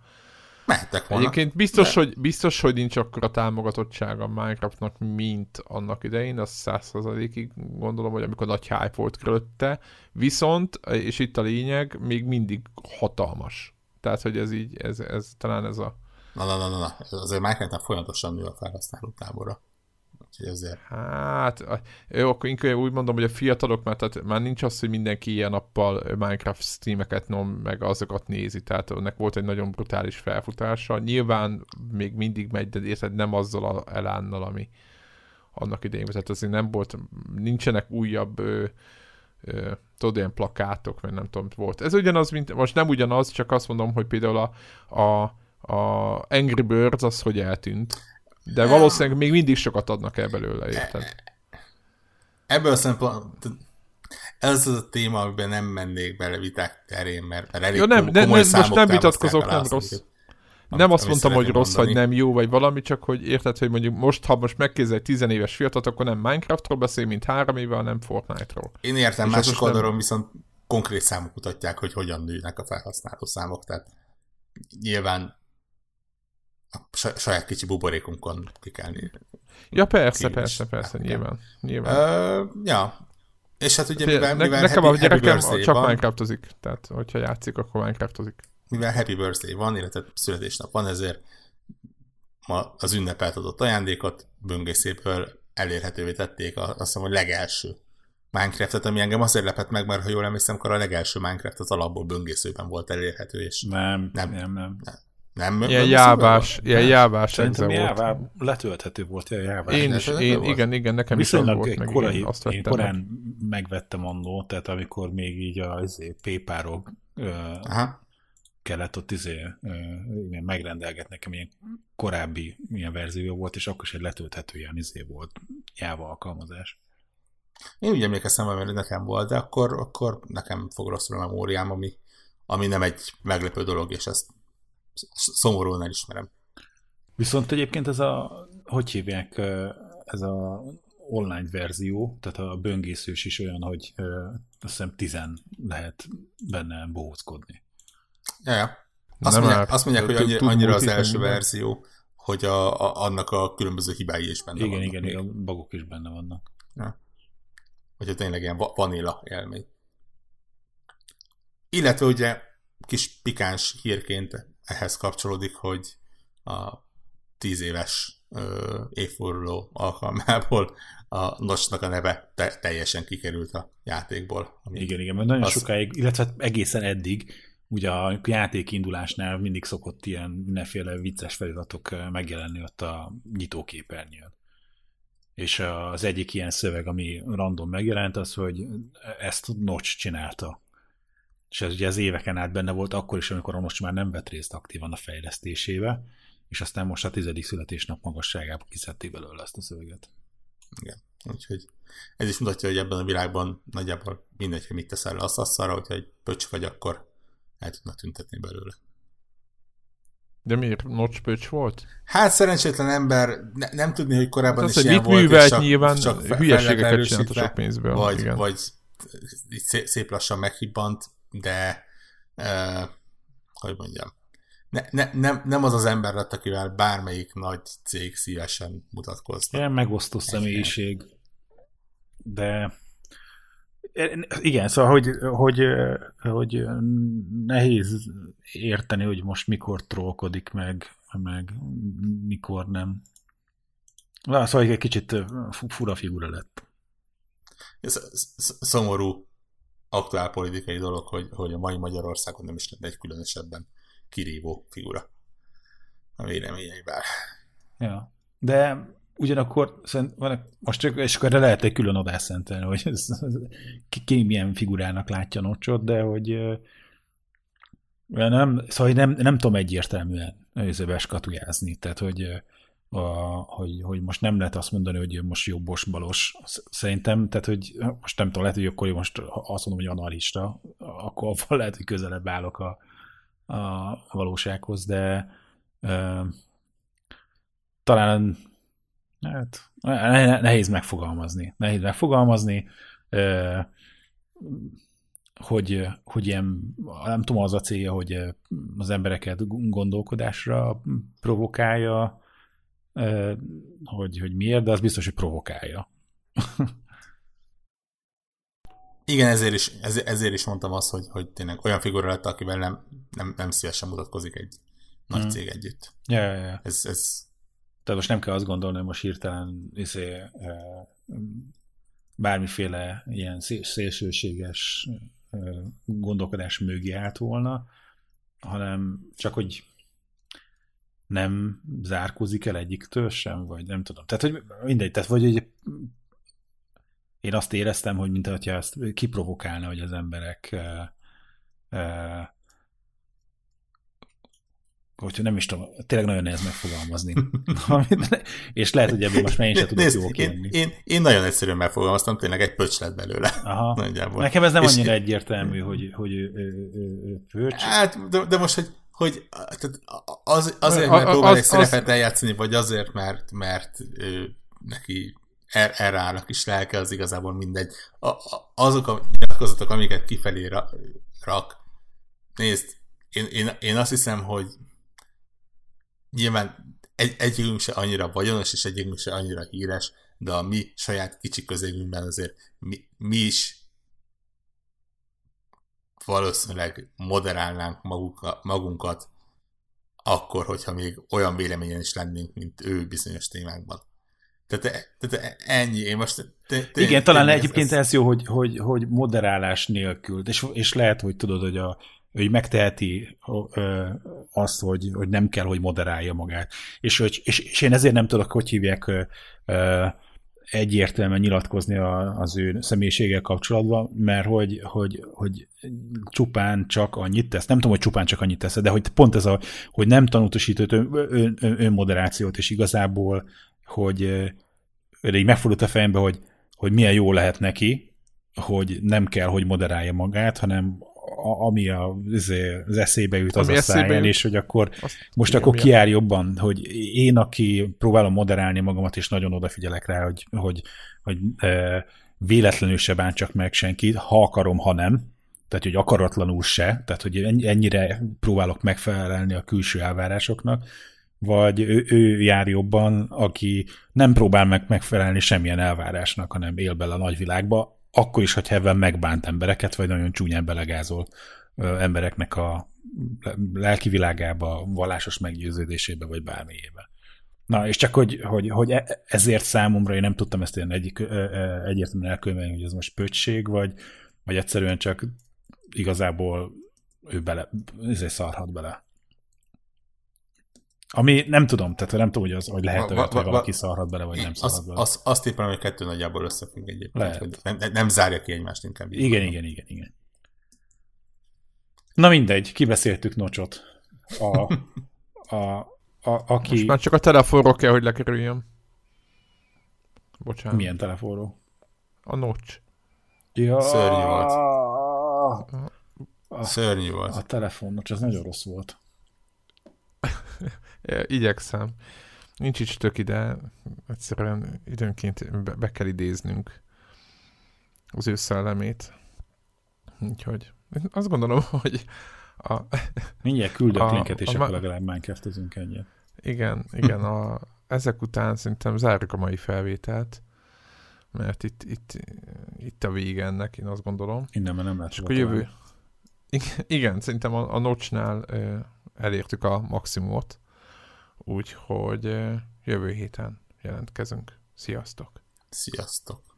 Mehettek volna. Egyébként biztos, de... hogy, biztos, hogy nincs akkora támogatottsága a Minecraftnak, mint annak idején, az százszerzalékig gondolom, hogy amikor nagy hype volt körülötte, viszont, és itt a lényeg, még mindig hatalmas. Tehát, hogy ez így, ez, ez talán ez a... Na, na, na, na, na. azért Minecraftnak folyamatosan nő a felhasználó tábora. Úgyhogy ezért... Hát, jó, akkor inkább úgy mondom, hogy a fiatalok, mert tehát már nincs az, hogy mindenki ilyen nappal Minecraft streameket nom, meg azokat nézi, tehát ennek volt egy nagyon brutális felfutása. Nyilván még mindig megy, de érted, nem azzal a elánnal, ami annak idején, tehát azért nem volt, nincsenek újabb ö, ö, tudod, ilyen plakátok, vagy nem tudom, volt. Ez ugyanaz, mint, most nem ugyanaz, csak azt mondom, hogy például a, a, a Angry Birds az, hogy eltűnt de valószínűleg még mindig sokat adnak el belőle, érted? Ebből a szempont, ez az a téma, amiben nem mennék bele viták terén, mert, elég jó, nem, ne, ne, most nem vitatkozok, nem rossz. Amit, nem azt mondtam, hogy rossz mondani. vagy nem jó, vagy valami, csak hogy érted, hogy mondjuk most, ha most megkérdez egy tizenéves fiatalt, akkor nem Minecraftról beszél, mint három éve, hanem Fortnite-ról. Én értem, És másik oldalon nem... viszont konkrét számok mutatják, hogy hogyan nőnek a felhasználó számok, tehát nyilván a saját kicsi buborékunkon ki kell Ja, persze, persze, persze, nyilván. nyilván. Uh, ja, és hát ugye mivel, ne, mivel nekem happy, a gyerekem csak van, Minecraftozik, tehát hogyha játszik, akkor Minecraftozik. Mivel Happy Birthday van, illetve születésnap van, ezért ma az ünnepelt adott ajándékot böngészéből elérhetővé tették a, azt hiszem, hogy legelső Minecraftet, ami engem azért lepett meg, mert ha jól emlékszem, akkor a legelső Minecraft az alapból böngészőben volt elérhető, és nem, nem, nem. nem. nem. Nem, ilyen jávás, ilyen jávás Szerintem jává volt. letölthető volt ilyen jávás. Én is, én, volt. igen, igen, nekem Viszonylag is volt, meg korai, én, azt én korán meg. megvettem annó, tehát amikor még így a izé, pépárok kellett ott izé, ö, megrendelget nekem ilyen korábbi ilyen verzió volt, és akkor is egy letölthető ilyen izé volt, jáva alkalmazás. Én úgy emlékeztem, hogy nekem volt, de akkor, akkor nekem fog rosszul a memóriám, ami, ami nem egy meglepő dolog, és ezt szomorúan elismerem. Viszont egyébként ez a, hogy hívják, ez a online verzió, tehát a böngészős is olyan, hogy azt hiszem tizen lehet benne bohóckodni. Ja, ja. Azt, Nem mondják, azt mondják, hogy annyira, az első verzió, hogy a, a, annak a különböző hibái is benne igen, vannak. Igen, igen, a bagok is benne vannak. Ja. Hogy tényleg ilyen vanilla élmény. Illetve ugye kis pikáns hírként ehhez kapcsolódik, hogy a tíz éves ö, évforduló alkalmából a Nosnak a neve te- teljesen kikerült a játékból. Igen, igen, mert nagyon az... sokáig, illetve egészen eddig, ugye a játékindulásnál mindig szokott ilyen mindenféle vicces feliratok megjelenni ott a nyitóképernyőn. És az egyik ilyen szöveg, ami random megjelent, az, hogy ezt Notch csinálta és ez ugye az éveken át benne volt akkor is, amikor most már nem vett részt aktívan a fejlesztésébe, és aztán most a tizedik születésnap magasságában kiszedték belőle ezt a szöveget. Igen, úgyhogy ez is mutatja, hogy ebben a világban nagyjából mindegy, hogy mit teszel le azt asszalra, hogyha egy pöcs vagy, akkor el tudnak tüntetni belőle. De miért nocs pöcs volt? Hát szerencsétlen ember, ne, nem tudni, hogy korábban hát is az, ilyen volt, művelt, csak, nyilván csak hülyeségeket csinált a sok pénzből. Vagy, igen. vagy szép lassan meghibbant, de uh, hogy mondjam, ne, ne, nem, nem az az ember lett, akivel bármelyik nagy cég szívesen mutatkozna. Ilyen megosztó személyiség, de igen, szóval, hogy, hogy, hogy nehéz érteni, hogy most mikor trollkodik meg, meg mikor nem. Szóval egy kicsit fura figura lett. Ez szomorú aktuál politikai dolog, hogy, hogy a mai Magyarországon nem is lenne egy különösebben kirívó figura a véleményeivel. Ja, de ugyanakkor van, most csak, és akkor lehet egy külön adást szentelni, hogy ez, ki, ki, milyen figurának látja Nocsot, de hogy nem, szóval nem, nem tudom egyértelműen beskatujázni, tehát hogy a, hogy, hogy most nem lehet azt mondani, hogy most jobbos-balos. Szerintem, tehát, hogy most nem tudom, lehet, hogy akkor most azt mondom, hogy analista, akkor lehet, hogy közelebb állok a, a valósághoz, de e, talán hát, nehéz megfogalmazni. Nehéz megfogalmazni. Hogy, hogy ilyen, nem tudom, az a célja, hogy az embereket gondolkodásra provokálja, hogy, hogy miért, de az biztos, hogy provokálja. Igen, ezért is, ezért, is mondtam azt, hogy, hogy tényleg olyan figura lett, akivel nem, nem, nem szívesen mutatkozik egy nagy hmm. cég együtt. Ja, ja, ja. Ez, ez... Tehát most nem kell azt gondolni, hogy most hirtelen izé, bármiféle ilyen szélsőséges gondolkodás mögé állt volna, hanem csak, hogy nem zárkózik el egyiktől sem, vagy nem tudom. Tehát, hogy mindegy, tehát vagy hogy én azt éreztem, hogy mint hogyha ezt kiprovokálna, hogy az emberek uh, uh, hogyha nem is tudom, tényleg nagyon nehéz megfogalmazni. és lehet, hogy ebből most már én sem tudok jól én, én, én, nagyon egyszerűen megfogalmaztam, tényleg egy pöcs lett belőle. Aha. Nagyjából. Nekem ez nem és annyira egyértelmű, hogy, hogy ő, ő, ő, ő pöcs. Hát, de, de most, hogy hogy tehát az, azért, mert próbál egy szerepet eljátszani, vagy azért, mert, mert ő, neki er, erre áll a kis lelke, az igazából mindegy. A, a, azok a nyilatkozatok, amiket kifelé ra, rak, nézd, én, én, én azt hiszem, hogy nyilván egy, egyikünk se annyira vagyonos, és egyikünk se annyira híres, de a mi saját kicsi közegünkben azért mi, mi is valószínűleg moderálnánk maguk, magunkat akkor, hogyha még olyan véleményen is lennénk, mint ő bizonyos témákban. Tehát, tehát ennyi, én most... Te, te, Igen, talán egyébként ez, ez jó, hogy, hogy, hogy moderálás nélkül, és, és lehet, hogy tudod, hogy a, hogy megteheti azt, hogy, hogy nem kell, hogy moderálja magát. És, hogy, és, és én ezért nem tudok, hogy hívják ö, egyértelműen nyilatkozni a, az ő személyiséggel kapcsolatban, mert hogy, hogy, hogy csupán csak annyit tesz, nem tudom, hogy csupán csak annyit tesz, de hogy pont ez a, hogy nem tanútosított ön, ön, ön, és igazából, hogy így megfordult a fejembe, hogy, hogy milyen jó lehet neki, hogy nem kell, hogy moderálja magát, hanem ami a, izé, az eszébe jut, az ami a száján, és hogy akkor azt, most akkor kiáll jobban, hogy én, aki próbálom moderálni magamat, és nagyon odafigyelek rá, hogy, hogy, hogy e, véletlenül se bántsak meg senkit, ha akarom, ha nem, tehát hogy akaratlanul se, tehát hogy ennyire próbálok megfelelni a külső elvárásoknak, vagy ő, ő jár jobban, aki nem próbál meg megfelelni semmilyen elvárásnak, hanem él bele a nagyvilágba, akkor is, hogyha ebben megbánt embereket, vagy nagyon csúnyán belegázol embereknek a lelki világába, vallásos meggyőződésébe, vagy bármiébe. Na, és csak, hogy, hogy, hogy e, ezért számomra én nem tudtam ezt ilyen egyik, egyértelműen elkönyvelni, hogy ez most pöccség, vagy, vagy egyszerűen csak igazából ő bele, ezért szarhat bele. Ami nem tudom, tehát nem tudom, hogy, az, hogy lehet, va, hogy valaki szarhat bele, vagy nem szarhat bele. Azt, azt éppen, hogy kettő nagyjából összefügg egyébként, lehet. hogy nem, nem zárja ki egymást inkább. Igen, igen, igen, igen. Na mindegy, kibeszéltük Nocsot. A, a, a, aki... Most már csak a telefonról kell, hogy lekerüljön. Bocsánat. Milyen telefonról? A Nocs. Ja. Szörnyű volt. Szörnyű volt. A telefon, az nagyon rossz volt. Igyekszem. Nincs is tök ide, egyszerűen időnként be, be kell idéznünk az ő szellemét. Úgyhogy azt gondolom, hogy a, Mindjárt küldök a, linket, és a, akkor legalább Minecraftozunk ennyit. Igen, igen, a, ezek után szerintem zárjuk a mai felvételt, mert itt, itt, itt a vége ennek, én azt gondolom. Innen már nem lehet. És akkor jövő... Igen, igen, szerintem a, a Notchnál elértük a maximumot. Úgyhogy jövő héten jelentkezünk. Sziasztok! Sziasztok!